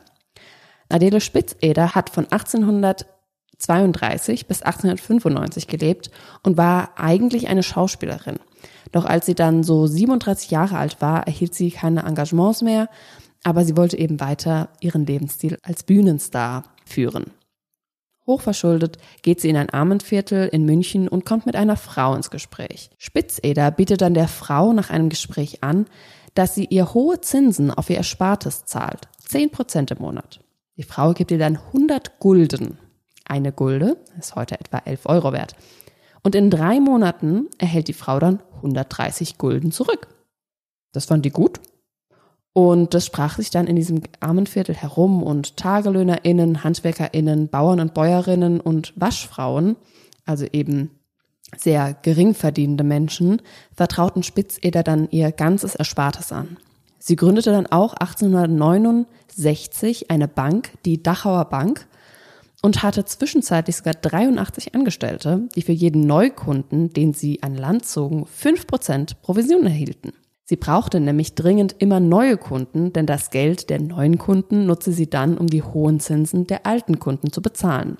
Adele Spitzeder hat von 1832 bis 1895 gelebt und war eigentlich eine Schauspielerin. Doch als sie dann so 37 Jahre alt war, erhielt sie keine Engagements mehr, aber sie wollte eben weiter ihren Lebensstil als Bühnenstar führen. Hochverschuldet geht sie in ein Armenviertel in München und kommt mit einer Frau ins Gespräch. Spitzeder bietet dann der Frau nach einem Gespräch an, dass sie ihr hohe Zinsen auf ihr Erspartes zahlt. 10 Prozent im Monat. Die Frau gibt ihr dann 100 Gulden. Eine Gulde ist heute etwa 11 Euro wert. Und in drei Monaten erhält die Frau dann 130 Gulden zurück. Das fand die gut und das sprach sich dann in diesem Armenviertel herum und TagelöhnerInnen, HandwerkerInnen, Bauern und Bäuerinnen und Waschfrauen, also eben sehr gering verdienende Menschen, vertrauten Spitzeder dann ihr ganzes Erspartes an. Sie gründete dann auch 1869 eine Bank, die Dachauer Bank, und hatte zwischenzeitlich sogar 83 Angestellte, die für jeden Neukunden, den sie an Land zogen, 5% Provision erhielten. Sie brauchte nämlich dringend immer neue Kunden, denn das Geld der neuen Kunden nutze sie dann, um die hohen Zinsen der alten Kunden zu bezahlen.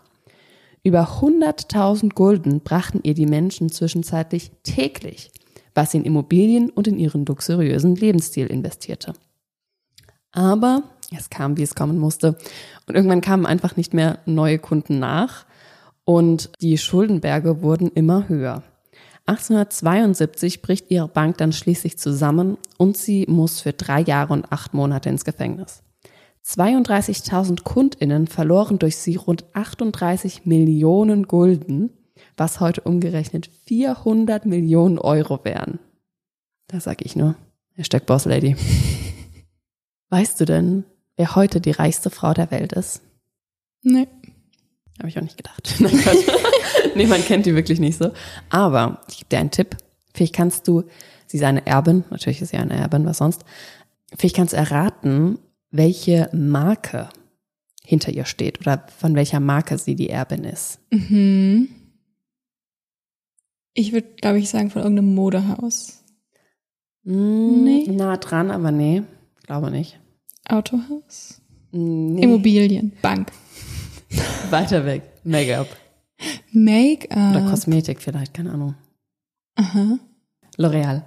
Über 100.000 Gulden brachten ihr die Menschen zwischenzeitlich täglich, was sie in Immobilien und in ihren luxuriösen Lebensstil investierte. Aber es kam, wie es kommen musste. Und irgendwann kamen einfach nicht mehr neue Kunden nach und die Schuldenberge wurden immer höher. 1872 bricht ihre Bank dann schließlich zusammen und sie muss für drei Jahre und acht Monate ins Gefängnis. 32.000 KundInnen verloren durch sie rund 38 Millionen Gulden, was heute umgerechnet 400 Millionen Euro wären. Da sag ich nur, Hashtag Boss Lady. Weißt du denn, wer heute die reichste Frau der Welt ist? Nee. Habe ich auch nicht gedacht. Nee, man kennt die wirklich nicht so. Aber ich gebe dir einen Tipp. Vielleicht kannst du, sie ist eine Erbin, natürlich ist sie eine Erbin, was sonst. Vielleicht kannst du erraten, welche Marke hinter ihr steht oder von welcher Marke sie die Erbin ist. Mhm. Ich würde, glaube ich, sagen von irgendeinem Modehaus. Mm, Nee. Nah dran, aber nee, glaube nicht. Autohaus? Nee, Immobilien, Bank, weiter weg. Make-up oder Make-up. Kosmetik vielleicht, keine Ahnung. Aha. L'Oreal.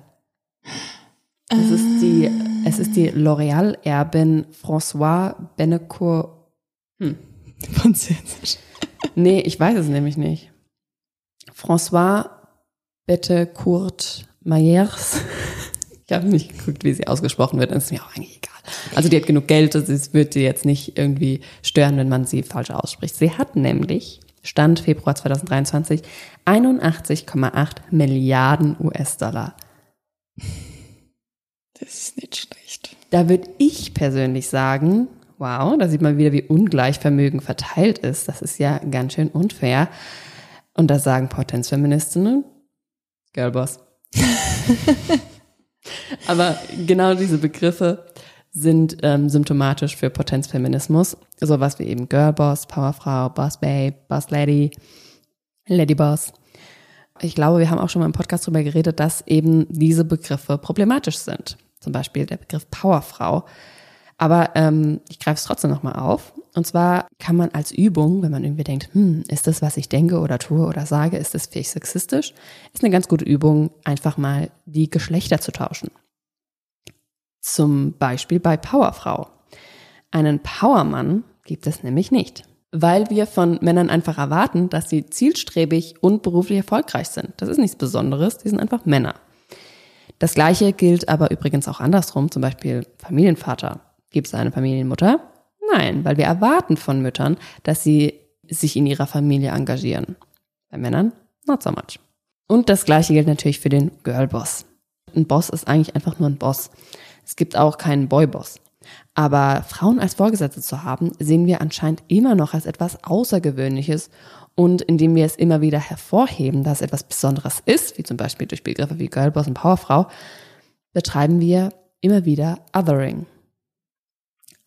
Es ist die, es ist die L'Oreal-Erbin François Benecourt. Französisch. Nee, ich weiß es nämlich nicht. François Bettecourt Mayers. Ich habe nicht geguckt, wie sie ausgesprochen wird. Das ist mir auch eigentlich egal. Also die hat genug Geld, es wird sie jetzt nicht irgendwie stören, wenn man sie falsch ausspricht. Sie hat nämlich, Stand Februar 2023, 81,8 Milliarden US-Dollar. Das ist nicht schlecht. Da würde ich persönlich sagen, wow, da sieht man wieder, wie ungleich Vermögen verteilt ist. Das ist ja ganz schön unfair. Und da sagen Potenzfeministinnen, Girlboss. Aber genau diese Begriffe sind ähm, symptomatisch für Potenzfeminismus. Sowas wie eben Girlboss, Powerfrau, Boss Babe, Boss Lady, Lady Boss. Ich glaube, wir haben auch schon mal im Podcast darüber geredet, dass eben diese Begriffe problematisch sind. Zum Beispiel der Begriff Powerfrau. Aber ähm, ich greife es trotzdem nochmal auf. Und zwar kann man als Übung, wenn man irgendwie denkt, hm, ist das, was ich denke oder tue oder sage, ist das vielleicht sexistisch, ist eine ganz gute Übung, einfach mal die Geschlechter zu tauschen. Zum Beispiel bei Powerfrau. Einen Powermann gibt es nämlich nicht, weil wir von Männern einfach erwarten, dass sie zielstrebig und beruflich erfolgreich sind. Das ist nichts Besonderes, die sind einfach Männer. Das gleiche gilt aber übrigens auch andersrum, zum Beispiel Familienvater. Gibt es eine Familienmutter? Nein, weil wir erwarten von Müttern, dass sie sich in ihrer Familie engagieren. Bei Männern not so much. Und das gleiche gilt natürlich für den Girlboss. Ein Boss ist eigentlich einfach nur ein Boss. Es gibt auch keinen Boyboss. Aber Frauen als Vorgesetzte zu haben, sehen wir anscheinend immer noch als etwas Außergewöhnliches und indem wir es immer wieder hervorheben, dass etwas Besonderes ist, wie zum Beispiel durch Begriffe wie Girlboss und Powerfrau, betreiben wir immer wieder Othering.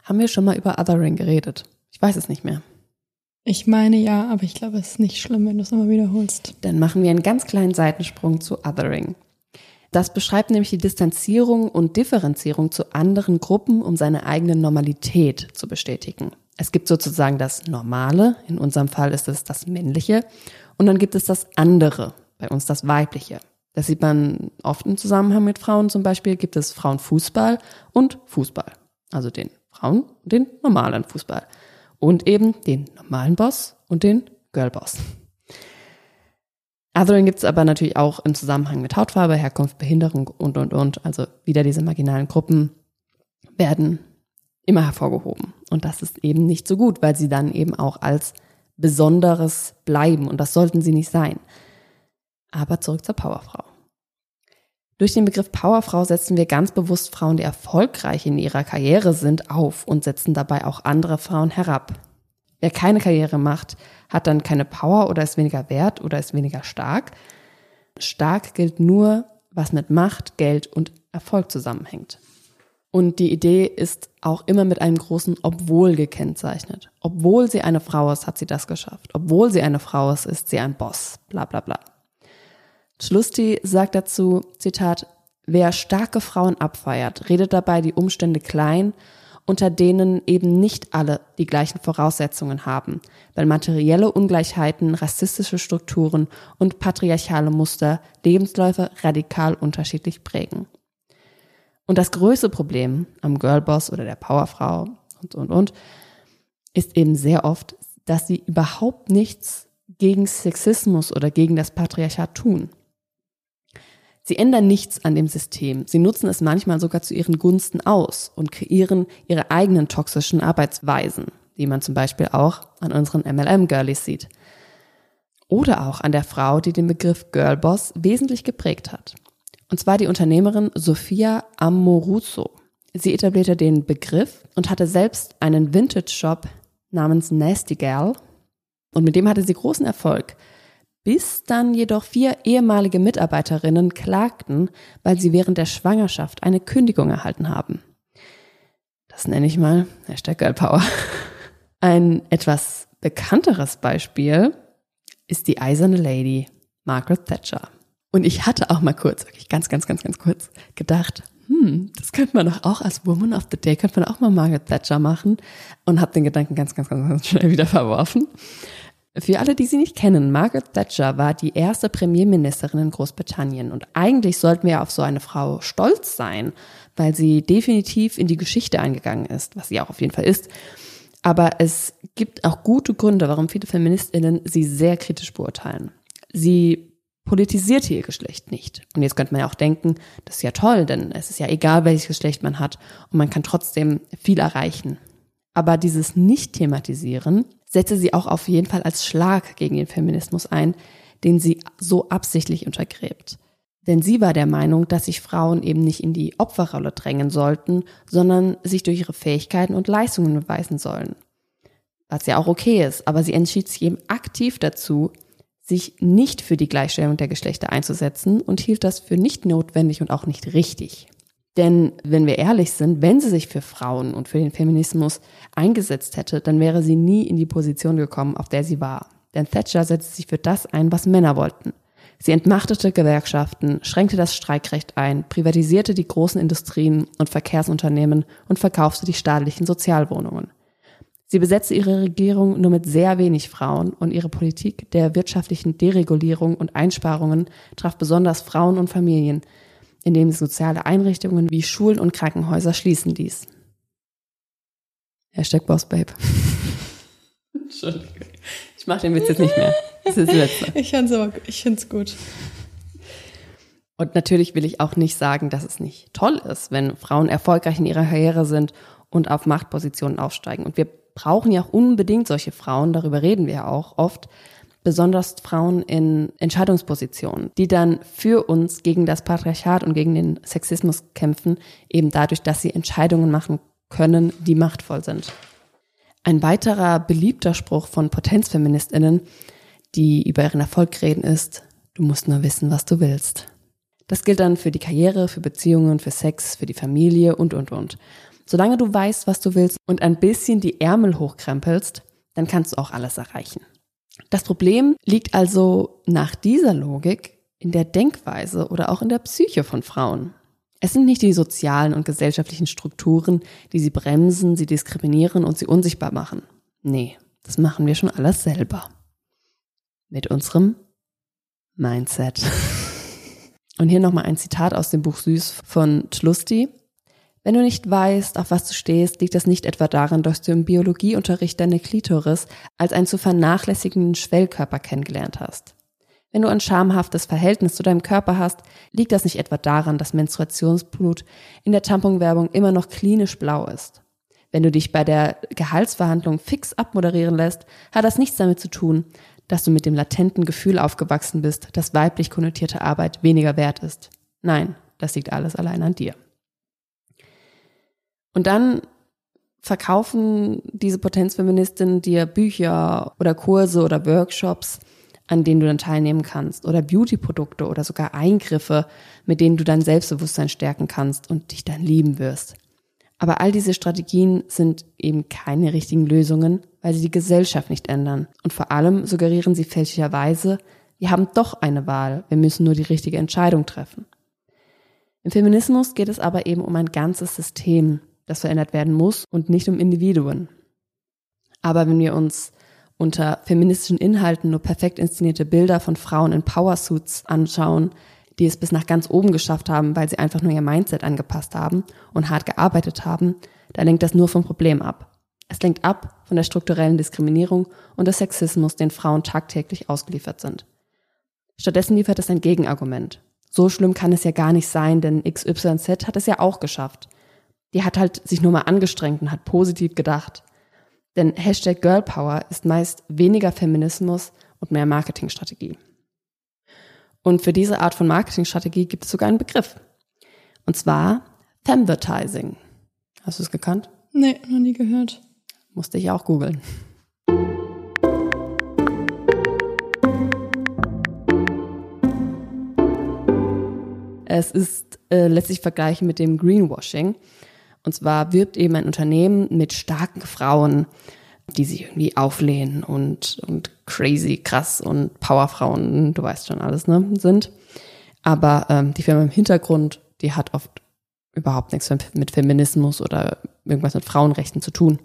Haben wir schon mal über Othering geredet? Ich weiß es nicht mehr. Ich meine ja, aber ich glaube, es ist nicht schlimm, wenn du es nochmal wiederholst. Dann machen wir einen ganz kleinen Seitensprung zu Othering. Das beschreibt nämlich die Distanzierung und Differenzierung zu anderen Gruppen, um seine eigene Normalität zu bestätigen. Es gibt sozusagen das Normale, in unserem Fall ist es das Männliche, und dann gibt es das andere, bei uns das Weibliche. Das sieht man oft im Zusammenhang mit Frauen zum Beispiel, gibt es Frauenfußball und Fußball. Also den Frauen und den normalen Fußball. Und eben den normalen Boss und den Girlboss. Othering gibt es aber natürlich auch im Zusammenhang mit Hautfarbe, Herkunft, Behinderung und, und, und. Also wieder diese marginalen Gruppen werden immer hervorgehoben. Und das ist eben nicht so gut, weil sie dann eben auch als Besonderes bleiben. Und das sollten sie nicht sein. Aber zurück zur Powerfrau. Durch den Begriff Powerfrau setzen wir ganz bewusst Frauen, die erfolgreich in ihrer Karriere sind, auf und setzen dabei auch andere Frauen herab. Wer keine Karriere macht, hat dann keine Power oder ist weniger wert oder ist weniger stark. Stark gilt nur, was mit Macht, Geld und Erfolg zusammenhängt. Und die Idee ist auch immer mit einem großen Obwohl gekennzeichnet. Obwohl sie eine Frau ist, hat sie das geschafft. Obwohl sie eine Frau ist, ist sie ein Boss. Bla bla bla. Schlusti sagt dazu, Zitat, wer starke Frauen abfeiert, redet dabei die Umstände klein, unter denen eben nicht alle die gleichen Voraussetzungen haben, weil materielle Ungleichheiten, rassistische Strukturen und patriarchale Muster Lebensläufe radikal unterschiedlich prägen. Und das größte Problem am Girlboss oder der Powerfrau und, und, und, ist eben sehr oft, dass sie überhaupt nichts gegen Sexismus oder gegen das Patriarchat tun. Sie ändern nichts an dem System. Sie nutzen es manchmal sogar zu ihren Gunsten aus und kreieren ihre eigenen toxischen Arbeitsweisen, wie man zum Beispiel auch an unseren MLM-Girlies sieht. Oder auch an der Frau, die den Begriff Girlboss wesentlich geprägt hat. Und zwar die Unternehmerin Sophia Amoruso. Sie etablierte den Begriff und hatte selbst einen Vintage-Shop namens Nasty Gal. Und mit dem hatte sie großen Erfolg bis dann jedoch vier ehemalige Mitarbeiterinnen klagten, weil sie während der Schwangerschaft eine Kündigung erhalten haben. Das nenne ich mal Hashtag Girl Power. Ein etwas bekannteres Beispiel ist die eiserne Lady Margaret Thatcher. Und ich hatte auch mal kurz, wirklich ganz, ganz, ganz, ganz kurz gedacht, hm, das könnte man doch auch als Woman of the Day, könnte man auch mal Margaret Thatcher machen und habe den Gedanken ganz, ganz, ganz, ganz schnell wieder verworfen. Für alle, die sie nicht kennen, Margaret Thatcher war die erste Premierministerin in Großbritannien und eigentlich sollten wir auf so eine Frau stolz sein, weil sie definitiv in die Geschichte eingegangen ist, was sie auch auf jeden Fall ist. Aber es gibt auch gute Gründe, warum viele Feministinnen sie sehr kritisch beurteilen. Sie politisierte ihr Geschlecht nicht. Und jetzt könnte man ja auch denken, das ist ja toll, denn es ist ja egal, welches Geschlecht man hat und man kann trotzdem viel erreichen. Aber dieses Nicht-Thematisieren setze sie auch auf jeden Fall als Schlag gegen den Feminismus ein, den sie so absichtlich untergräbt. Denn sie war der Meinung, dass sich Frauen eben nicht in die Opferrolle drängen sollten, sondern sich durch ihre Fähigkeiten und Leistungen beweisen sollen. Was ja auch okay ist, aber sie entschied sich eben aktiv dazu, sich nicht für die Gleichstellung der Geschlechter einzusetzen und hielt das für nicht notwendig und auch nicht richtig. Denn wenn wir ehrlich sind, wenn sie sich für Frauen und für den Feminismus eingesetzt hätte, dann wäre sie nie in die Position gekommen, auf der sie war. Denn Thatcher setzte sich für das ein, was Männer wollten. Sie entmachtete Gewerkschaften, schränkte das Streikrecht ein, privatisierte die großen Industrien und Verkehrsunternehmen und verkaufte die staatlichen Sozialwohnungen. Sie besetzte ihre Regierung nur mit sehr wenig Frauen und ihre Politik der wirtschaftlichen Deregulierung und Einsparungen traf besonders Frauen und Familien, indem sie soziale Einrichtungen wie Schulen und Krankenhäuser schließen ließ. Hashtag Boss Babe. Entschuldigung. Ich mache den Witz jetzt nicht mehr. Das ist das letzte. Ich finde es ich find's gut. Und natürlich will ich auch nicht sagen, dass es nicht toll ist, wenn Frauen erfolgreich in ihrer Karriere sind und auf Machtpositionen aufsteigen. Und wir brauchen ja auch unbedingt solche Frauen, darüber reden wir ja auch oft, besonders Frauen in Entscheidungspositionen, die dann für uns gegen das Patriarchat und gegen den Sexismus kämpfen, eben dadurch, dass sie Entscheidungen machen können, die machtvoll sind. Ein weiterer beliebter Spruch von Potenzfeministinnen, die über ihren Erfolg reden, ist, du musst nur wissen, was du willst. Das gilt dann für die Karriere, für Beziehungen, für Sex, für die Familie und, und, und. Solange du weißt, was du willst und ein bisschen die Ärmel hochkrempelst, dann kannst du auch alles erreichen. Das Problem liegt also nach dieser Logik in der Denkweise oder auch in der Psyche von Frauen. Es sind nicht die sozialen und gesellschaftlichen Strukturen, die sie bremsen, sie diskriminieren und sie unsichtbar machen. Nee, das machen wir schon alles selber. Mit unserem Mindset. Und hier nochmal ein Zitat aus dem Buch Süß von Tlusti. Wenn du nicht weißt, auf was du stehst, liegt das nicht etwa daran, dass du im Biologieunterricht deine Klitoris als einen zu vernachlässigenden Schwellkörper kennengelernt hast. Wenn du ein schamhaftes Verhältnis zu deinem Körper hast, liegt das nicht etwa daran, dass Menstruationsblut in der Tamponwerbung immer noch klinisch blau ist. Wenn du dich bei der Gehaltsverhandlung fix abmoderieren lässt, hat das nichts damit zu tun, dass du mit dem latenten Gefühl aufgewachsen bist, dass weiblich konnotierte Arbeit weniger wert ist. Nein, das liegt alles allein an dir. Und dann verkaufen diese Potenzfeministinnen dir Bücher oder Kurse oder Workshops, an denen du dann teilnehmen kannst oder Beauty-Produkte oder sogar Eingriffe, mit denen du dein Selbstbewusstsein stärken kannst und dich dann lieben wirst. Aber all diese Strategien sind eben keine richtigen Lösungen, weil sie die Gesellschaft nicht ändern. Und vor allem suggerieren sie fälschlicherweise, wir haben doch eine Wahl, wir müssen nur die richtige Entscheidung treffen. Im Feminismus geht es aber eben um ein ganzes System, das verändert werden muss und nicht um Individuen. Aber wenn wir uns unter feministischen Inhalten nur perfekt inszenierte Bilder von Frauen in Powersuits anschauen, die es bis nach ganz oben geschafft haben, weil sie einfach nur ihr Mindset angepasst haben und hart gearbeitet haben, da lenkt das nur vom Problem ab. Es lenkt ab von der strukturellen Diskriminierung und des Sexismus, den Frauen tagtäglich ausgeliefert sind. Stattdessen liefert es ein Gegenargument. So schlimm kann es ja gar nicht sein, denn XYZ hat es ja auch geschafft. Die hat halt sich nur mal angestrengt und hat positiv gedacht. Denn Hashtag Girlpower ist meist weniger Feminismus und mehr Marketingstrategie. Und für diese Art von Marketingstrategie gibt es sogar einen Begriff. Und zwar Femvertising. Hast du es gekannt? Nee, noch nie gehört. Musste ich auch googeln. Es ist äh, letztlich vergleichen mit dem Greenwashing. Und zwar wirbt eben ein Unternehmen mit starken Frauen, die sich irgendwie auflehnen und, und crazy, krass und Powerfrauen, du weißt schon alles, ne, sind. Aber ähm, die Firma im Hintergrund, die hat oft überhaupt nichts mit Feminismus oder irgendwas mit Frauenrechten zu tun.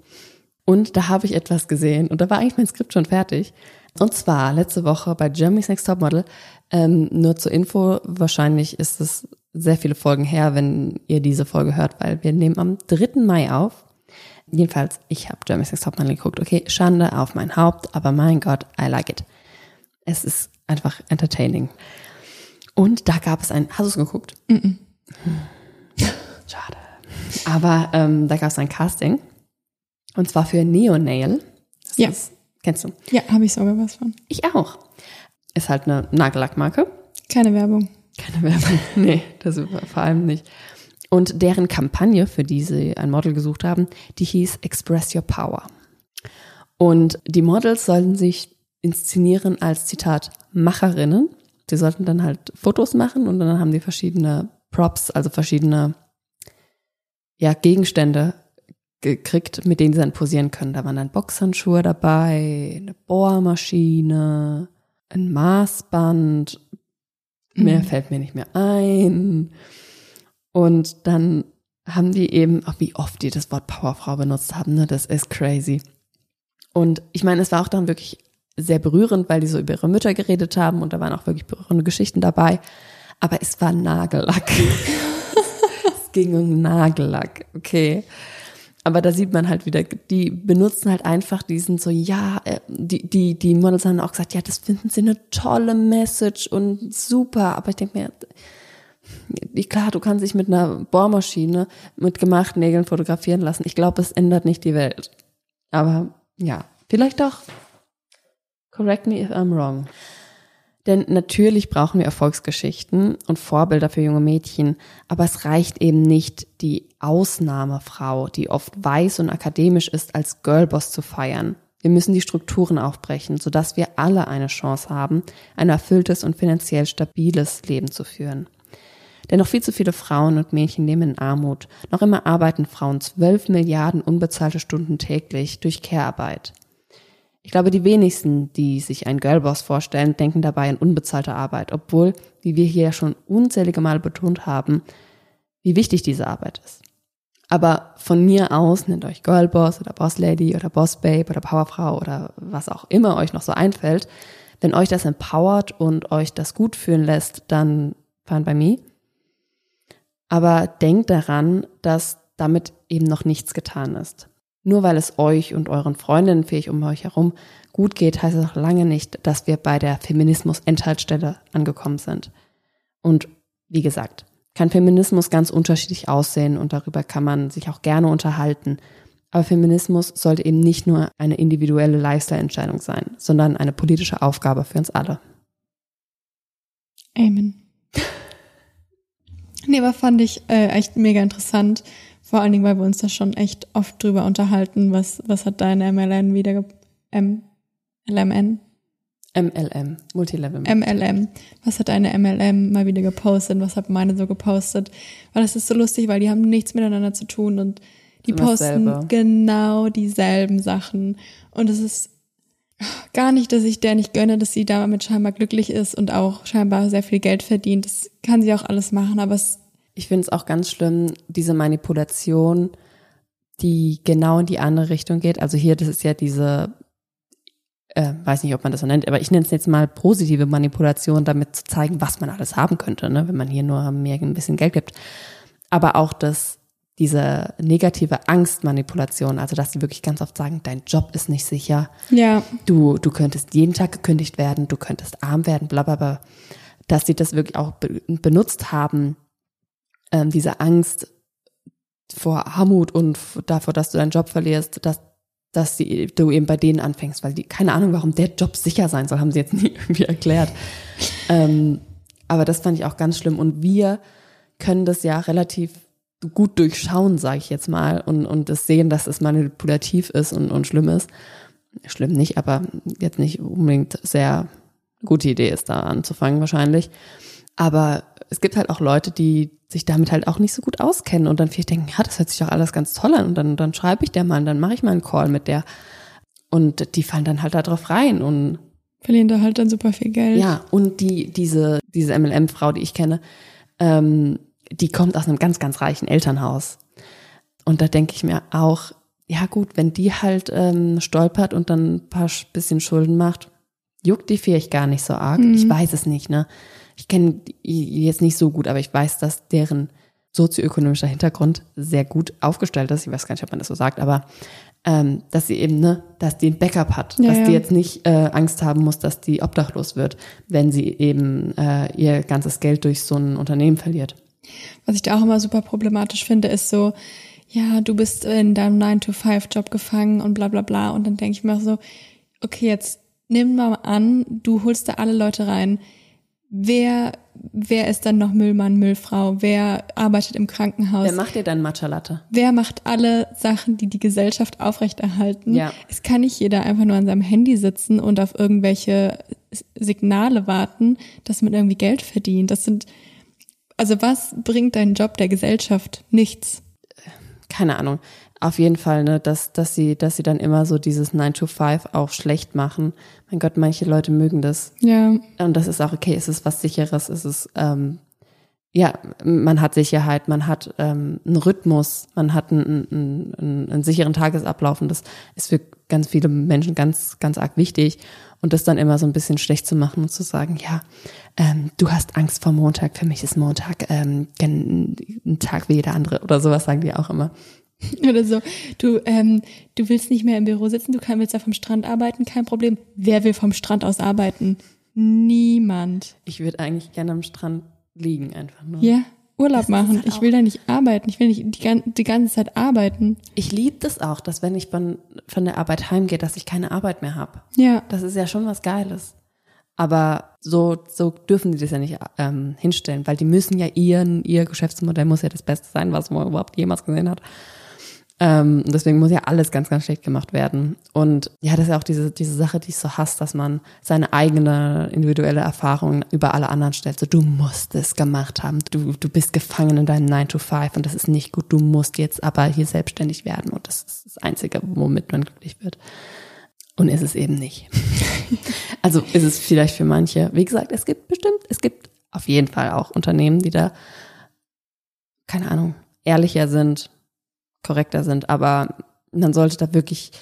Und da habe ich etwas gesehen und da war eigentlich mein Skript schon fertig. Und zwar letzte Woche bei Germany's Next Top Model. Ähm, nur zur Info, wahrscheinlich ist es sehr viele Folgen her, wenn ihr diese Folge hört, weil wir nehmen am 3. Mai auf. Jedenfalls, ich habe Germany's Next Topmodel geguckt. Okay, Schande auf mein Haupt, aber mein Gott, I like it. Es ist einfach entertaining. Und da gab es ein, hast du es geguckt? Mm -mm. Schade. Aber ähm, da gab es ein Casting. Und zwar für Neonail. Das Ja. Ist, kennst du? Ja, habe ich sogar was von. Ich auch. Ist halt eine Nagellackmarke. Keine Werbung. Keine Werbung. nee, das vor allem nicht. Und deren Kampagne, für die sie ein Model gesucht haben, die hieß Express Your Power. Und die Models sollten sich inszenieren als Zitat Macherinnen. Die sollten dann halt Fotos machen und dann haben die verschiedene Props, also verschiedene ja, Gegenstände gekriegt, mit denen sie dann posieren können. Da waren dann Boxhandschuhe dabei, eine Bohrmaschine, ein Maßband, mehr fällt mir nicht mehr ein. Und dann haben die eben, auch wie oft die das Wort Powerfrau benutzt haben, ne, das ist crazy. Und ich meine, es war auch dann wirklich sehr berührend, weil die so über ihre Mütter geredet haben und da waren auch wirklich berührende Geschichten dabei. Aber es war Nagellack. es ging um Nagellack, okay. Aber da sieht man halt wieder, die benutzen halt einfach diesen so, ja, äh, die, die, die Models haben auch gesagt, ja, das finden sie eine tolle Message und super. Aber ich denke mir, klar, du kannst dich mit einer Bohrmaschine mit gemachten Nägeln fotografieren lassen. Ich glaube, es ändert nicht die Welt. Aber ja, vielleicht doch. Correct me if I'm wrong. Denn natürlich brauchen wir Erfolgsgeschichten und Vorbilder für junge Mädchen, aber es reicht eben nicht, die Ausnahmefrau, die oft weiß und akademisch ist, als Girlboss zu feiern. Wir müssen die Strukturen aufbrechen, sodass wir alle eine Chance haben, ein erfülltes und finanziell stabiles Leben zu führen. Denn noch viel zu viele Frauen und Mädchen leben in Armut. Noch immer arbeiten Frauen zwölf Milliarden unbezahlte Stunden täglich durch Care-Arbeit. Ich glaube, die wenigsten, die sich einen Girlboss vorstellen, denken dabei an unbezahlte Arbeit, obwohl, wie wir hier schon unzählige Male betont haben, wie wichtig diese Arbeit ist. Aber von mir aus nennt euch Girlboss oder Bosslady oder Bossbabe oder Powerfrau oder was auch immer euch noch so einfällt. Wenn euch das empowert und euch das gut fühlen lässt, dann fine by me. Aber denkt daran, dass damit eben noch nichts getan ist. Nur weil es euch und euren Freundinnen fähig um euch herum gut geht, heißt es noch lange nicht, dass wir bei der Feminismus-Endhaltstelle angekommen sind. Und wie gesagt, kann Feminismus ganz unterschiedlich aussehen und darüber kann man sich auch gerne unterhalten. Aber Feminismus sollte eben nicht nur eine individuelle Lifestyle-Entscheidung sein, sondern eine politische Aufgabe für uns alle. Amen. Nee, aber fand ich äh, echt mega interessant. Vor allen Dingen, weil wir uns da schon echt oft drüber unterhalten, was, was hat deine MLN wieder, M LMN? MLM, Multilevel. MLM. Was hat deine MLM mal wieder gepostet? Was hat meine so gepostet? Weil das ist so lustig, weil die haben nichts miteinander zu tun und Die immer posten dasselbe. genau dieselben Sachen. Und es ist gar nicht, dass ich der nicht gönne, dass sie damit scheinbar glücklich ist und auch scheinbar sehr viel Geld verdient. Das kann sie auch alles machen, aber es, Ich finde es auch ganz schlimm, diese Manipulation, die genau in die andere Richtung geht. Also hier, das ist ja diese, äh, weiß nicht, ob man das so nennt, aber ich nenne es jetzt mal positive Manipulation, damit zu zeigen, was man alles haben könnte, ne? wenn man hier nur mir ein bisschen Geld gibt. Aber auch das, diese negative Angstmanipulation, also dass sie wirklich ganz oft sagen, dein Job ist nicht sicher, ja, du, du könntest jeden Tag gekündigt werden, du könntest arm werden, bla bla bla, dass sie das wirklich auch be benutzt haben, ähm, diese Angst vor Armut und davor, dass du deinen Job verlierst, dass, dass sie, du eben bei denen anfängst, weil die, keine Ahnung, warum der Job sicher sein soll, haben sie jetzt nie irgendwie erklärt. ähm, aber das fand ich auch ganz schlimm und wir können das ja relativ gut durchschauen, sage ich jetzt mal, und, und das sehen, dass es manipulativ ist und, und schlimm ist. Schlimm nicht, aber jetzt nicht unbedingt sehr gute Idee ist, da anzufangen wahrscheinlich. Aber es gibt halt auch Leute, die sich damit halt auch nicht so gut auskennen und dann vielleicht denken, ja, das hört sich doch alles ganz toll an und dann, dann schreibe ich der mal, und dann mache ich mal einen Call mit der. Und die fallen dann halt da drauf rein und verlieren da halt dann super viel Geld. ja, und die, diese, diese MLM-Frau, die ich kenne, ähm, die kommt aus einem ganz, ganz reichen Elternhaus. Und da denke ich mir auch, ja gut, wenn die halt ähm, stolpert und dann ein paar sch- bisschen Schulden macht, juckt die vielleicht gar nicht so arg. Ich weiß es nicht, ne? Ich kenne die jetzt nicht so gut, aber ich weiß, dass deren sozioökonomischer Hintergrund sehr gut aufgestellt ist. Ich weiß gar nicht, ob man das so sagt, aber ähm, dass sie eben, ne, dass die ein Backup hat, Ja, dass ja. die jetzt nicht äh, Angst haben muss, dass die obdachlos wird, wenn sie eben äh, ihr ganzes Geld durch so ein Unternehmen verliert. Was ich da auch immer super problematisch finde, ist so, ja, du bist in deinem 9-to-5-Job gefangen und bla bla bla. Und dann denke ich mir so, okay, jetzt nimm mal an, du holst da alle Leute rein. Wer, wer ist dann noch Müllmann, Müllfrau? Wer arbeitet im Krankenhaus? Wer macht dir dann Matcha Latte? Wer macht alle Sachen, die die Gesellschaft aufrechterhalten? Ja. Es kann nicht jeder einfach nur an seinem Handy sitzen und auf irgendwelche Signale warten, dass man irgendwie Geld verdient. Das sind, also was bringt dein Job der Gesellschaft? Nichts. keine Ahnung, auf jeden Fall, ne, dass, dass sie, dass sie dann immer so dieses 9 to 5 auch schlecht machen. Mein Gott, manche Leute mögen das. Ja, Und das ist auch okay, es ist was sicheres, es ist, ähm, ja, man hat Sicherheit, man hat ähm, einen Rhythmus, man hat einen, einen, einen, einen sicheren Tagesablauf und das ist für ganz viele Menschen ganz, ganz arg wichtig. Und das dann immer so ein bisschen schlecht zu machen und zu sagen, ja, ähm, du hast Angst vor Montag, für mich ist Montag ähm, ein, ein Tag wie jeder andere oder sowas sagen die auch immer. oder so. Du, ähm, du willst nicht mehr im Büro sitzen, du kannst willst ja vom Strand arbeiten, kein Problem. Wer will vom Strand aus arbeiten? Niemand. Ich würde eigentlich gerne am Strand liegen einfach nur. Ja, Urlaub ist machen. halt Ich will da nicht arbeiten. Ich will nicht die, die ganze Zeit arbeiten. Ich liebe das auch, dass wenn ich von, von der Arbeit heimgehe, dass ich keine Arbeit mehr habe. Ja. Das ist ja schon was Geiles. Aber so, so dürfen die das ja nicht ähm, hinstellen, weil die müssen ja ihren, ihr Geschäftsmodell muss ja das Beste sein, was man überhaupt jemals gesehen hat. Ähm, und deswegen muss ja alles ganz, ganz schlecht gemacht werden. Und ja, das ist ja auch diese, diese Sache, die ich so hasse, dass man seine eigene individuelle Erfahrung über alle anderen stellt. So, du musst es gemacht haben. Du, du bist gefangen in deinem 9 to 5 und das ist nicht gut. Du musst jetzt aber hier selbstständig werden. Und das ist das Einzige, womit man glücklich wird. Und ist es eben nicht. also ist es vielleicht für manche. Wie gesagt, es gibt bestimmt, es gibt auf jeden Fall auch Unternehmen, die da, keine Ahnung, ehrlicher sind, korrekter sind, aber man sollte da wirklich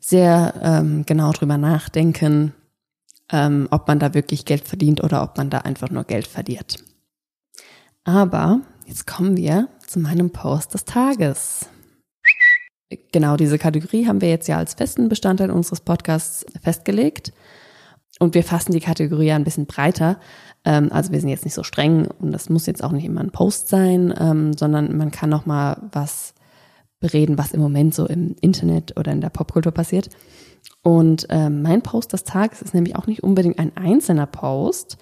sehr ähm, genau drüber nachdenken, ähm, ob man da wirklich Geld verdient oder ob man da einfach nur Geld verliert. Aber jetzt kommen wir zu meinem Post des Tages. Genau diese Kategorie haben wir jetzt ja als festen Bestandteil unseres Podcasts festgelegt. Und wir fassen die Kategorie ein bisschen breiter. Ähm, also wir sind jetzt nicht so streng und das muss jetzt auch nicht immer ein Post sein, ähm, sondern man kann noch mal was bereden, was im Moment so im Internet oder in der Popkultur passiert. Und ähm, mein Post des Tages ist nämlich auch nicht unbedingt ein einzelner Post,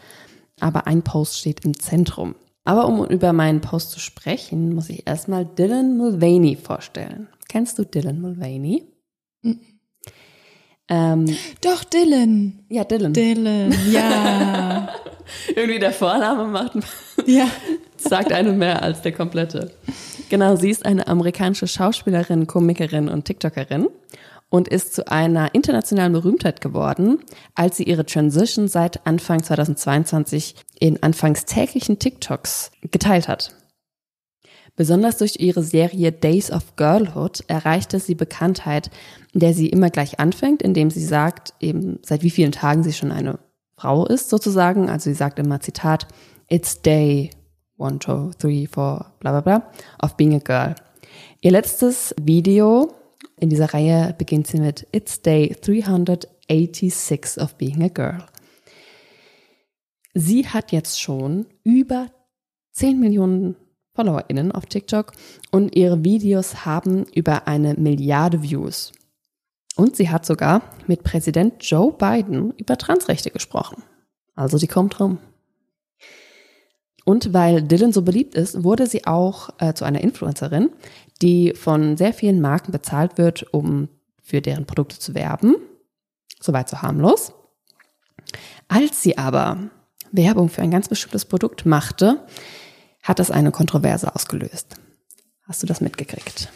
aber ein Post steht im Zentrum. Aber um über meinen Post zu sprechen, muss ich erstmal Dylan Mulvaney vorstellen. Kennst du Dylan Mulvaney? Ähm, Doch, Dylan. ja, Dylan. Dylan, ja. Irgendwie der Vorname macht ja. Sagt eine mehr als der komplette. Genau, sie ist eine amerikanische Schauspielerin, Komikerin und TikTokerin und ist zu einer internationalen Berühmtheit geworden, als sie ihre Transition seit Anfang 2022 in anfangs täglichen TikToks geteilt hat. Besonders durch ihre Serie Days of Girlhood erreichte sie Bekanntheit, in der sie immer gleich anfängt, indem sie sagt, eben seit wie vielen Tagen sie schon eine Frau ist, sozusagen. Also sie sagt immer Zitat, It's day one, two, three, four, bla bla bla, of being a girl. Ihr letztes Video in dieser Reihe beginnt sie mit It's day 386 of being a girl. Sie hat jetzt schon über 10 Millionen FollowerInnen auf TikTok und ihre Videos haben über eine Milliarde Views. Und sie hat sogar mit Präsident Joe Biden über Transrechte gesprochen. Also die kommt rum. Und weil Dylan so beliebt ist, wurde sie auch äh, zu einer Influencerin, die von sehr vielen Marken bezahlt wird, um für deren Produkte zu werben. Soweit so harmlos. Als sie aber Werbung für ein ganz bestimmtes Produkt machte, hat das eine Kontroverse ausgelöst. Hast du das mitgekriegt?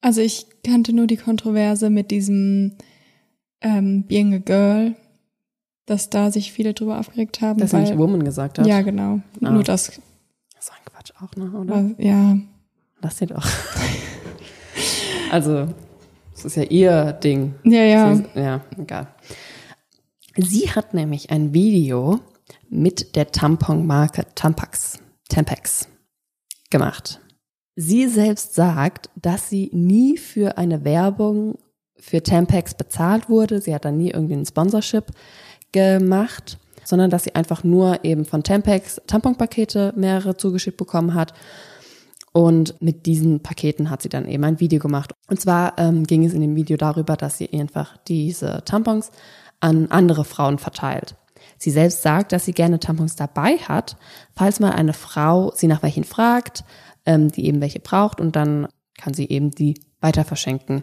Also ich kannte nur die Kontroverse mit diesem ähm, Being a Girl, dass da sich viele drüber aufgeregt haben. Dass weil, er nicht Woman gesagt hat? Ja, genau. Ah. Nur das. Das ist ein Quatsch auch, ne? Oder? War, ja. Lass sie doch. also, das ist ja ihr Ding. Ja, ja. Sie, ja, egal. Sie hat nämlich ein Video mit der Tamponmarke Tampax, Tampax gemacht. Sie selbst sagt, dass sie nie für eine Werbung für Tampax bezahlt wurde. Sie hat da nie irgendwie ein Sponsorship gemacht, sondern dass sie einfach nur eben von Tampax Tamponpakete mehrere zugeschickt bekommen hat. Und mit diesen Paketen hat sie dann eben ein Video gemacht. Und zwar ähm, ging es in dem Video darüber, dass sie einfach diese Tampons an andere Frauen verteilt. Sie selbst sagt, dass sie gerne Tampons dabei hat, falls mal eine Frau sie nach welchen fragt, ähm, die eben welche braucht und dann kann sie eben die weiter verschenken.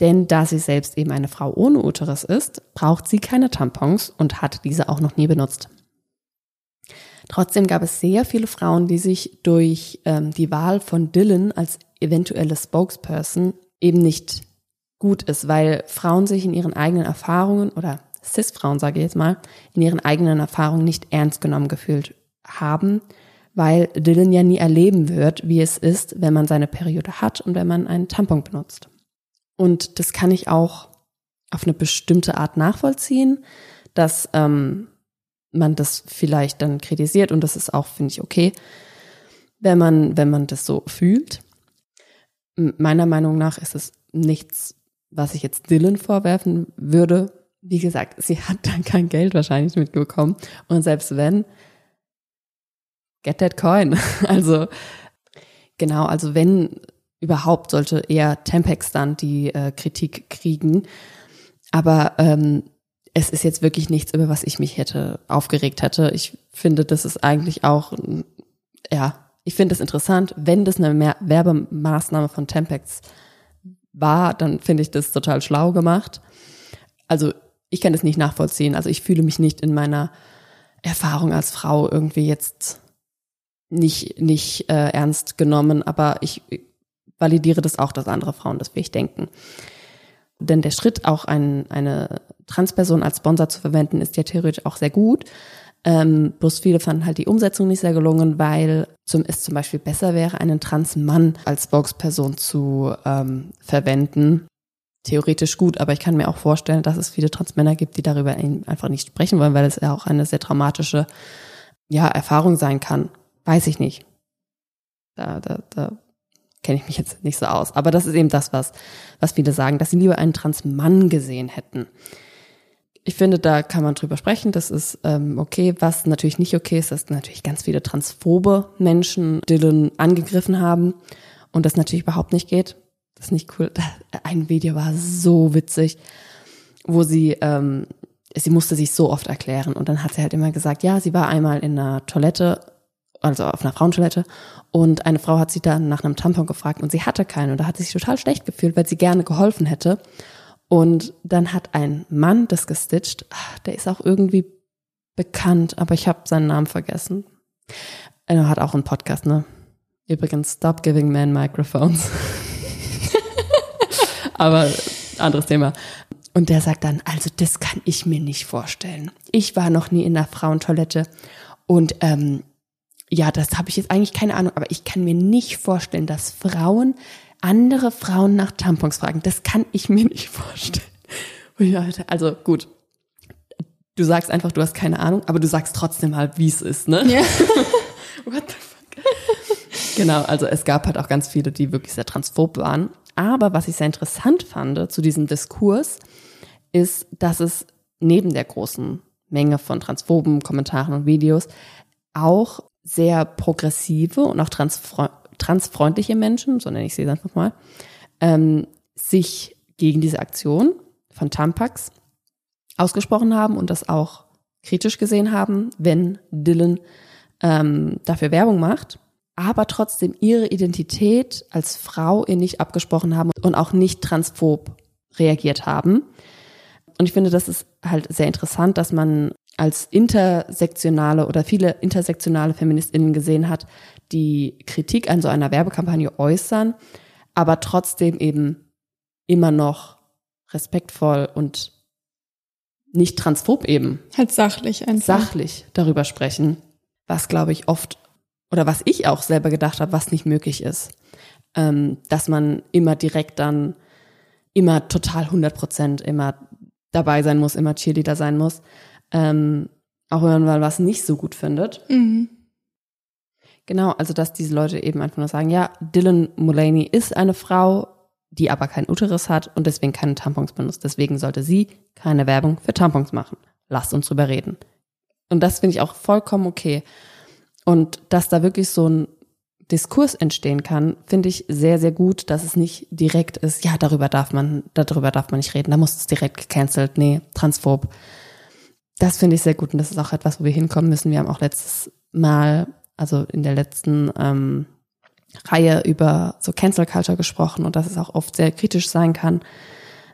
Denn da sie selbst eben eine Frau ohne Uterus ist, braucht sie keine Tampons und hat diese auch noch nie benutzt. Trotzdem gab es sehr viele Frauen, die sich durch ähm, die Wahl von Dylan als eventuelle Spokesperson eben nicht gut ist, weil Frauen sich in ihren eigenen Erfahrungen oder Cis-Frauen, sage ich jetzt mal, in ihren eigenen Erfahrungen nicht ernst genommen gefühlt haben, weil Dylan ja nie erleben wird, wie es ist, wenn man seine Periode hat und wenn man einen Tampon benutzt. Und das kann ich auch auf eine bestimmte Art nachvollziehen, dass ähm, man das vielleicht dann kritisiert und das ist auch, finde ich, okay, wenn man, wenn man das so fühlt. Meiner Meinung nach ist es nichts, was ich jetzt Dylan vorwerfen würde. Wie gesagt, sie hat dann kein Geld wahrscheinlich mitbekommen. Und selbst wenn, get that coin. Also, genau, also wenn überhaupt sollte eher Tempex dann die äh, Kritik kriegen. Aber ähm, es ist jetzt wirklich nichts, über was ich mich hätte aufgeregt hätte. Ich finde, das ist eigentlich auch, ja, ich finde es interessant, wenn das eine Mehr Werbemaßnahme von Tempex war, dann finde ich das total schlau gemacht. Also ich kann das nicht nachvollziehen. Also ich fühle mich nicht in meiner Erfahrung als Frau irgendwie jetzt nicht, nicht äh, ernst genommen, aber ich validiere das auch, dass andere Frauen das vielleicht denken. Denn der Schritt, auch ein, eine Transperson als Sponsor zu verwenden, ist ja theoretisch auch sehr gut. Ähm, bloß viele fanden halt die Umsetzung nicht sehr gelungen, weil zum, es zum Beispiel besser wäre, einen Transmann als Spokesperson zu ähm, verwenden. Theoretisch gut, aber ich kann mir auch vorstellen, dass es viele Transmänner gibt, die darüber einfach nicht sprechen wollen, weil es ja auch eine sehr traumatische ja, Erfahrung sein kann. Weiß ich nicht. Da, da, da kenne ich mich jetzt nicht so aus. Aber das ist eben das, was, was viele sagen, dass sie lieber einen Transmann gesehen hätten. Ich finde, da kann man drüber sprechen. Das ist ähm, okay. Was natürlich nicht okay ist, dass natürlich ganz viele transphobe Menschen Dylan angegriffen haben und das natürlich überhaupt nicht geht. Das ist nicht cool. Ein Video war so witzig, wo sie ähm, sie musste sich so oft erklären und dann hat sie halt immer gesagt, ja, sie war einmal in einer Toilette also auf einer Frauentoilette und eine Frau hat sie dann nach einem Tampon gefragt und sie hatte keinen und da hat sie sich total schlecht gefühlt, weil sie gerne geholfen hätte und dann hat ein Mann das gestitcht, der ist auch irgendwie bekannt, aber ich habe seinen Namen vergessen. Er hat auch einen Podcast, ne? Übrigens, Stop Giving Men Microphones. Aber anderes Thema. Und der sagt dann, also das kann ich mir nicht vorstellen. Ich war noch nie in der Frauentoilette und ähm, ja, das habe ich jetzt eigentlich keine Ahnung, aber ich kann mir nicht vorstellen, dass Frauen andere Frauen nach Tampons fragen. Das kann ich mir nicht vorstellen. Ja, Also gut, du sagst einfach, du hast keine Ahnung, aber du sagst trotzdem halt, wie es ist, ne? Ja. What the fuck? Genau, also es gab halt auch ganz viele, die wirklich sehr transphob waren. Aber was ich sehr interessant fand zu diesem Diskurs, ist, dass es neben der großen Menge von transphoben Kommentaren und Videos auch sehr progressive und auch transfre transfreundliche Menschen, so nenne ich sie einfach mal, ähm, sich gegen diese Aktion von Tampax ausgesprochen haben und das auch kritisch gesehen haben, wenn Dylan ähm, dafür Werbung macht, aber trotzdem ihre Identität als Frau ihr nicht abgesprochen haben und auch nicht transphob reagiert haben. Und ich finde, das ist halt sehr interessant, dass man als intersektionale oder viele intersektionale Feministinnen gesehen hat, die Kritik an so einer Werbekampagne äußern, aber trotzdem eben immer noch respektvoll und nicht transphob eben. Halt sachlich einfach. Sachlich darüber sprechen, was glaube ich oft oder was ich auch selber gedacht habe, was nicht möglich ist. Ähm, dass man immer direkt dann immer total 100 Prozent immer dabei sein muss, immer Cheerleader sein muss. Ähm, auch wenn man was nicht so gut findet. Mhm. Genau, also dass diese Leute eben einfach nur sagen, ja, Dylan Mullaney ist eine Frau, die aber keinen Uterus hat und deswegen keine Tampons benutzt. Deswegen sollte sie keine Werbung für Tampons machen. Lasst uns drüber reden. Und das finde ich auch vollkommen okay. Und dass da wirklich so ein Diskurs entstehen kann, finde ich sehr, sehr gut, dass es nicht direkt ist, ja, darüber darf man, darüber darf man nicht reden, da muss es direkt gecancelt, nee, transphob. Das finde ich sehr gut und das ist auch etwas, wo wir hinkommen müssen. Wir haben auch letztes Mal, also in der letzten ähm, Reihe über so Cancel Culture gesprochen und dass es auch oft sehr kritisch sein kann.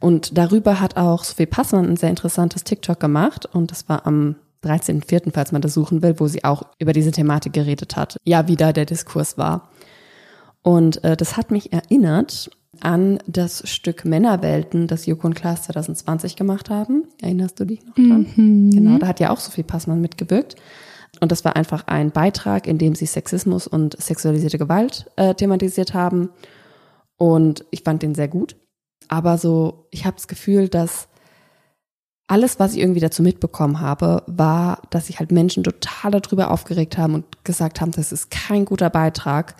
Und darüber hat auch Sophie Passmann ein sehr interessantes TikTok gemacht und das war am 13.04., falls man das suchen will, wo sie auch über diese Thematik geredet hat. Ja, wie da der Diskurs war. Und äh, das hat mich erinnert an das Stück Männerwelten, das Joko und Klaas 2020 gemacht haben. Erinnerst du dich noch dran? Mhm. Genau, da hat ja auch Sophie Passmann mitgewirkt. Und das war einfach ein Beitrag, in dem sie Sexismus und sexualisierte Gewalt äh, thematisiert haben. Und ich fand den sehr gut. Aber so, ich habe das Gefühl, dass alles, was ich irgendwie dazu mitbekommen habe, war, dass sich halt Menschen total darüber aufgeregt haben und gesagt haben, das ist kein guter Beitrag,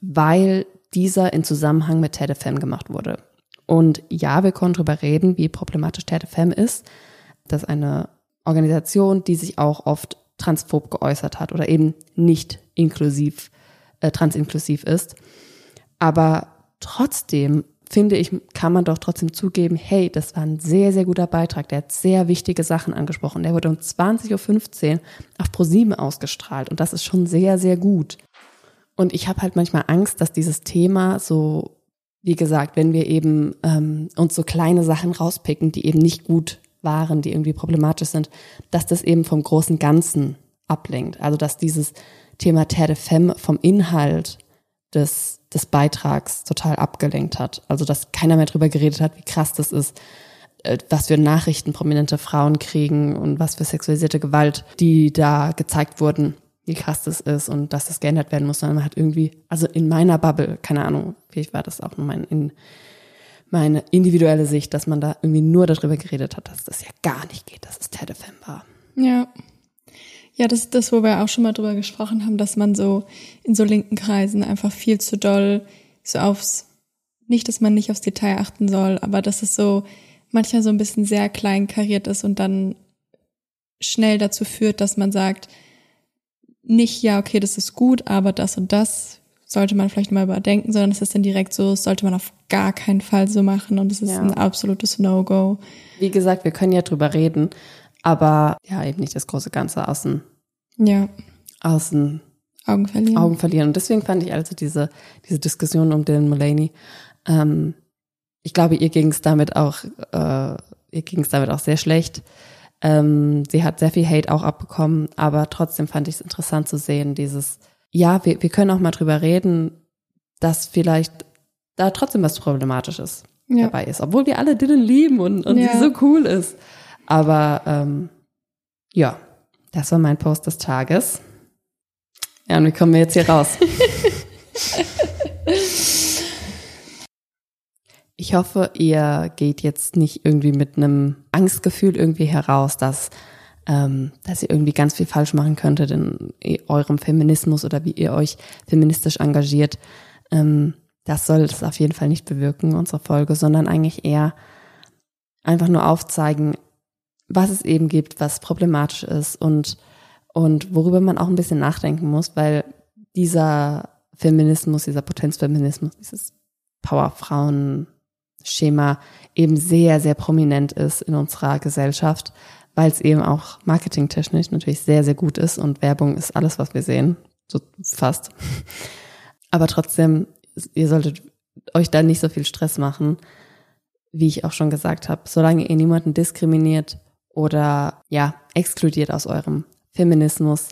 weil dieser in Zusammenhang mit TEDFM gemacht wurde. Und ja, wir konnten darüber reden, wie problematisch TEDFM ist. Das ist eine Organisation, die sich auch oft transphob geäußert hat oder eben nicht inklusiv, äh, transinklusiv ist. Aber trotzdem finde ich, kann man doch trotzdem zugeben, hey, das war ein sehr, sehr guter Beitrag. Der hat sehr wichtige Sachen angesprochen. Der wurde um 20.15 Uhr auf ProSieben ausgestrahlt und das ist schon sehr, sehr gut. Und ich habe halt manchmal Angst, dass dieses Thema so, wie gesagt, wenn wir eben ähm, uns so kleine Sachen rauspicken, die eben nicht gut waren, die irgendwie problematisch sind, dass das eben vom großen Ganzen ablenkt. Also dass dieses Thema Terre de Femme vom Inhalt des des Beitrags total abgelenkt hat. Also dass keiner mehr drüber geredet hat, wie krass das ist, äh, was für Nachrichten prominente Frauen kriegen und was für sexualisierte Gewalt, die da gezeigt wurden, wie krass das ist und dass das geändert werden muss. Sondern man hat irgendwie, also in meiner Bubble, keine Ahnung, vielleicht war das auch nur mein, in, meine individuelle Sicht, dass man da irgendwie nur darüber geredet hat, dass das ja gar nicht geht, dass es Tedefem war. Ja. Ja, das ist das, wo wir auch schon mal drüber gesprochen haben, dass man so in so linken Kreisen einfach viel zu doll so aufs, nicht, dass man nicht aufs Detail achten soll, aber dass es so manchmal so ein bisschen sehr klein kariert ist und dann schnell dazu führt, dass man sagt, nicht, ja, okay, das ist gut, aber das und das sollte man vielleicht mal überdenken, sondern es ist dann direkt so, das sollte man auf gar keinen Fall so machen und es ist ja. ein absolutes No-Go. Wie gesagt, wir können ja drüber reden, aber ja, eben nicht das große Ganze außen. Ja. Außen. Augen verlieren. Augen verlieren. Und deswegen fand ich also diese, diese Diskussion um Dylan Mullaney, ähm, ich glaube, ihr ging es damit auch, äh, ihr ging es damit auch sehr schlecht. Ähm, sie hat sehr viel Hate auch abbekommen, aber trotzdem fand ich es interessant zu sehen, dieses, ja, wir, wir können auch mal drüber reden, dass vielleicht da trotzdem was Problematisches Ja. dabei ist, obwohl wir alle Dylan lieben und, und Ja. sie so cool ist. Aber ähm, ja, das war mein Post des Tages. Ja, und wie kommen wir jetzt hier raus? Ich hoffe, ihr geht jetzt nicht irgendwie mit einem Angstgefühl irgendwie heraus, dass, ähm, dass ihr irgendwie ganz viel falsch machen könntet in eurem Feminismus oder wie ihr euch feministisch engagiert. Ähm, das soll es auf jeden Fall nicht bewirken, unsere Folge, sondern eigentlich eher einfach nur aufzeigen, was es eben gibt, was problematisch ist und, und worüber man auch ein bisschen nachdenken muss, weil dieser Feminismus, dieser Potenzfeminismus, dieses Powerfrauen-Schema eben sehr, sehr prominent ist in unserer Gesellschaft, weil es eben auch marketingtechnisch natürlich sehr, sehr gut ist und Werbung ist alles, was wir sehen, so fast. Aber trotzdem, ihr solltet euch da nicht so viel Stress machen, wie ich auch schon gesagt habe, solange ihr niemanden diskriminiert oder ja, exkludiert aus eurem Feminismus,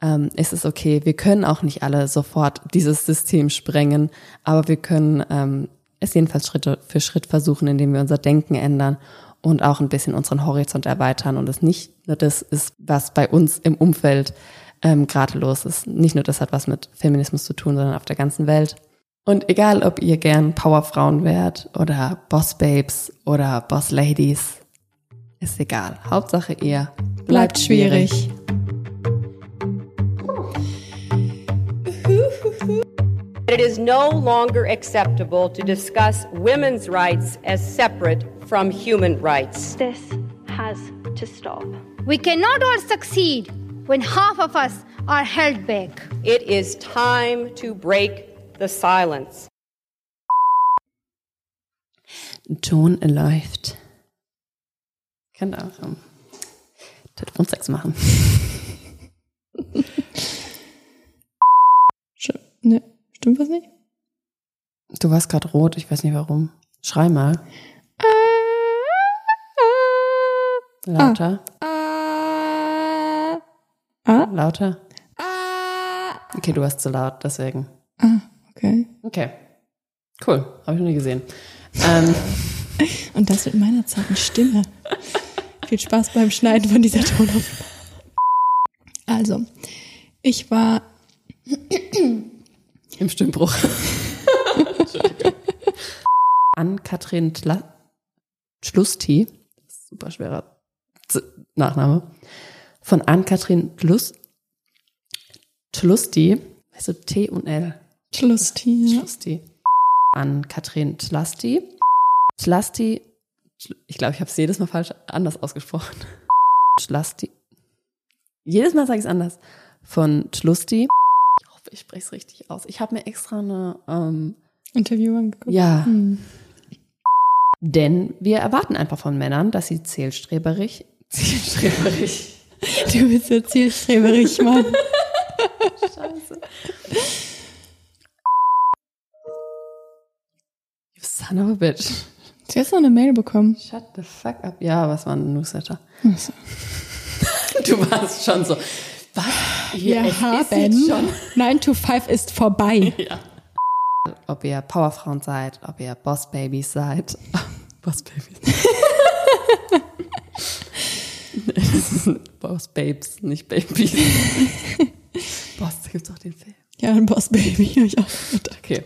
ähm, ist es okay. Wir können auch nicht alle sofort dieses System sprengen, aber wir können ähm, es jedenfalls Schritt für Schritt versuchen, indem wir unser Denken ändern und auch ein bisschen unseren Horizont erweitern und es nicht nur das ist, was bei uns im Umfeld ähm, gerade los ist. Nicht nur das hat was mit Feminismus zu tun, sondern auf der ganzen Welt. Und egal, ob ihr gern Powerfrauen wärt oder Bossbabes oder Bossladies, ist egal. Hauptsache ihr bleibt, Bleibt schwierig. It is no longer acceptable to discuss women's rights as separate from human rights. This has to stop. We cannot all succeed when half of us are held back. It is time to break the silence. Ton läuft. Könnt auch Telefonsex machen. Stimmt was nicht? Du warst gerade rot, ich weiß nicht warum. Schrei mal. Lauter. Ah. Ah. Lauter. Okay, du warst zu laut, deswegen. Ah, okay. Okay. Cool, habe ich noch nie gesehen. Ähm, Und das mit meiner zarten Stimme. Viel Spaß beim Schneiden von dieser Tonaufnahme. Also, ich war Im Stimmbruch. An Katrin Tla Schlusti, super schwerer Z Nachname, von Ann-Kathrin Tlus Tlusti, weißt du, T und L. Ja. Tlusti. An Katrin Tlasti. Tlasti, Tl- ich glaube, ich habe es jedes Mal falsch anders ausgesprochen. Tlasti. Jedes Mal sage ich es anders. Von Tlusti. Ich spreche es richtig aus. Ich habe mir extra eine, ähm, Interview angeguckt. ja, Hm. denn wir erwarten einfach von Männern, dass sie zielstreberig, zielstreberig, Du bist so zielstreberig, Mann. Scheiße. You son of a bitch. Du hast noch eine Mail bekommen. Shut the fuck up. Ja, was war ein Newsletter? So. Du warst schon so, was? Wir ist haben. 9 to 5 ist vorbei. Ja. Ob ihr Powerfrauen seid, ob ihr Bossbabys seid. Bossbabys. Bossbabes, nicht Babys. Boss, da gibt's auch den Film. Ja, ein Boss Baby. hab ich auch gedacht. Okay.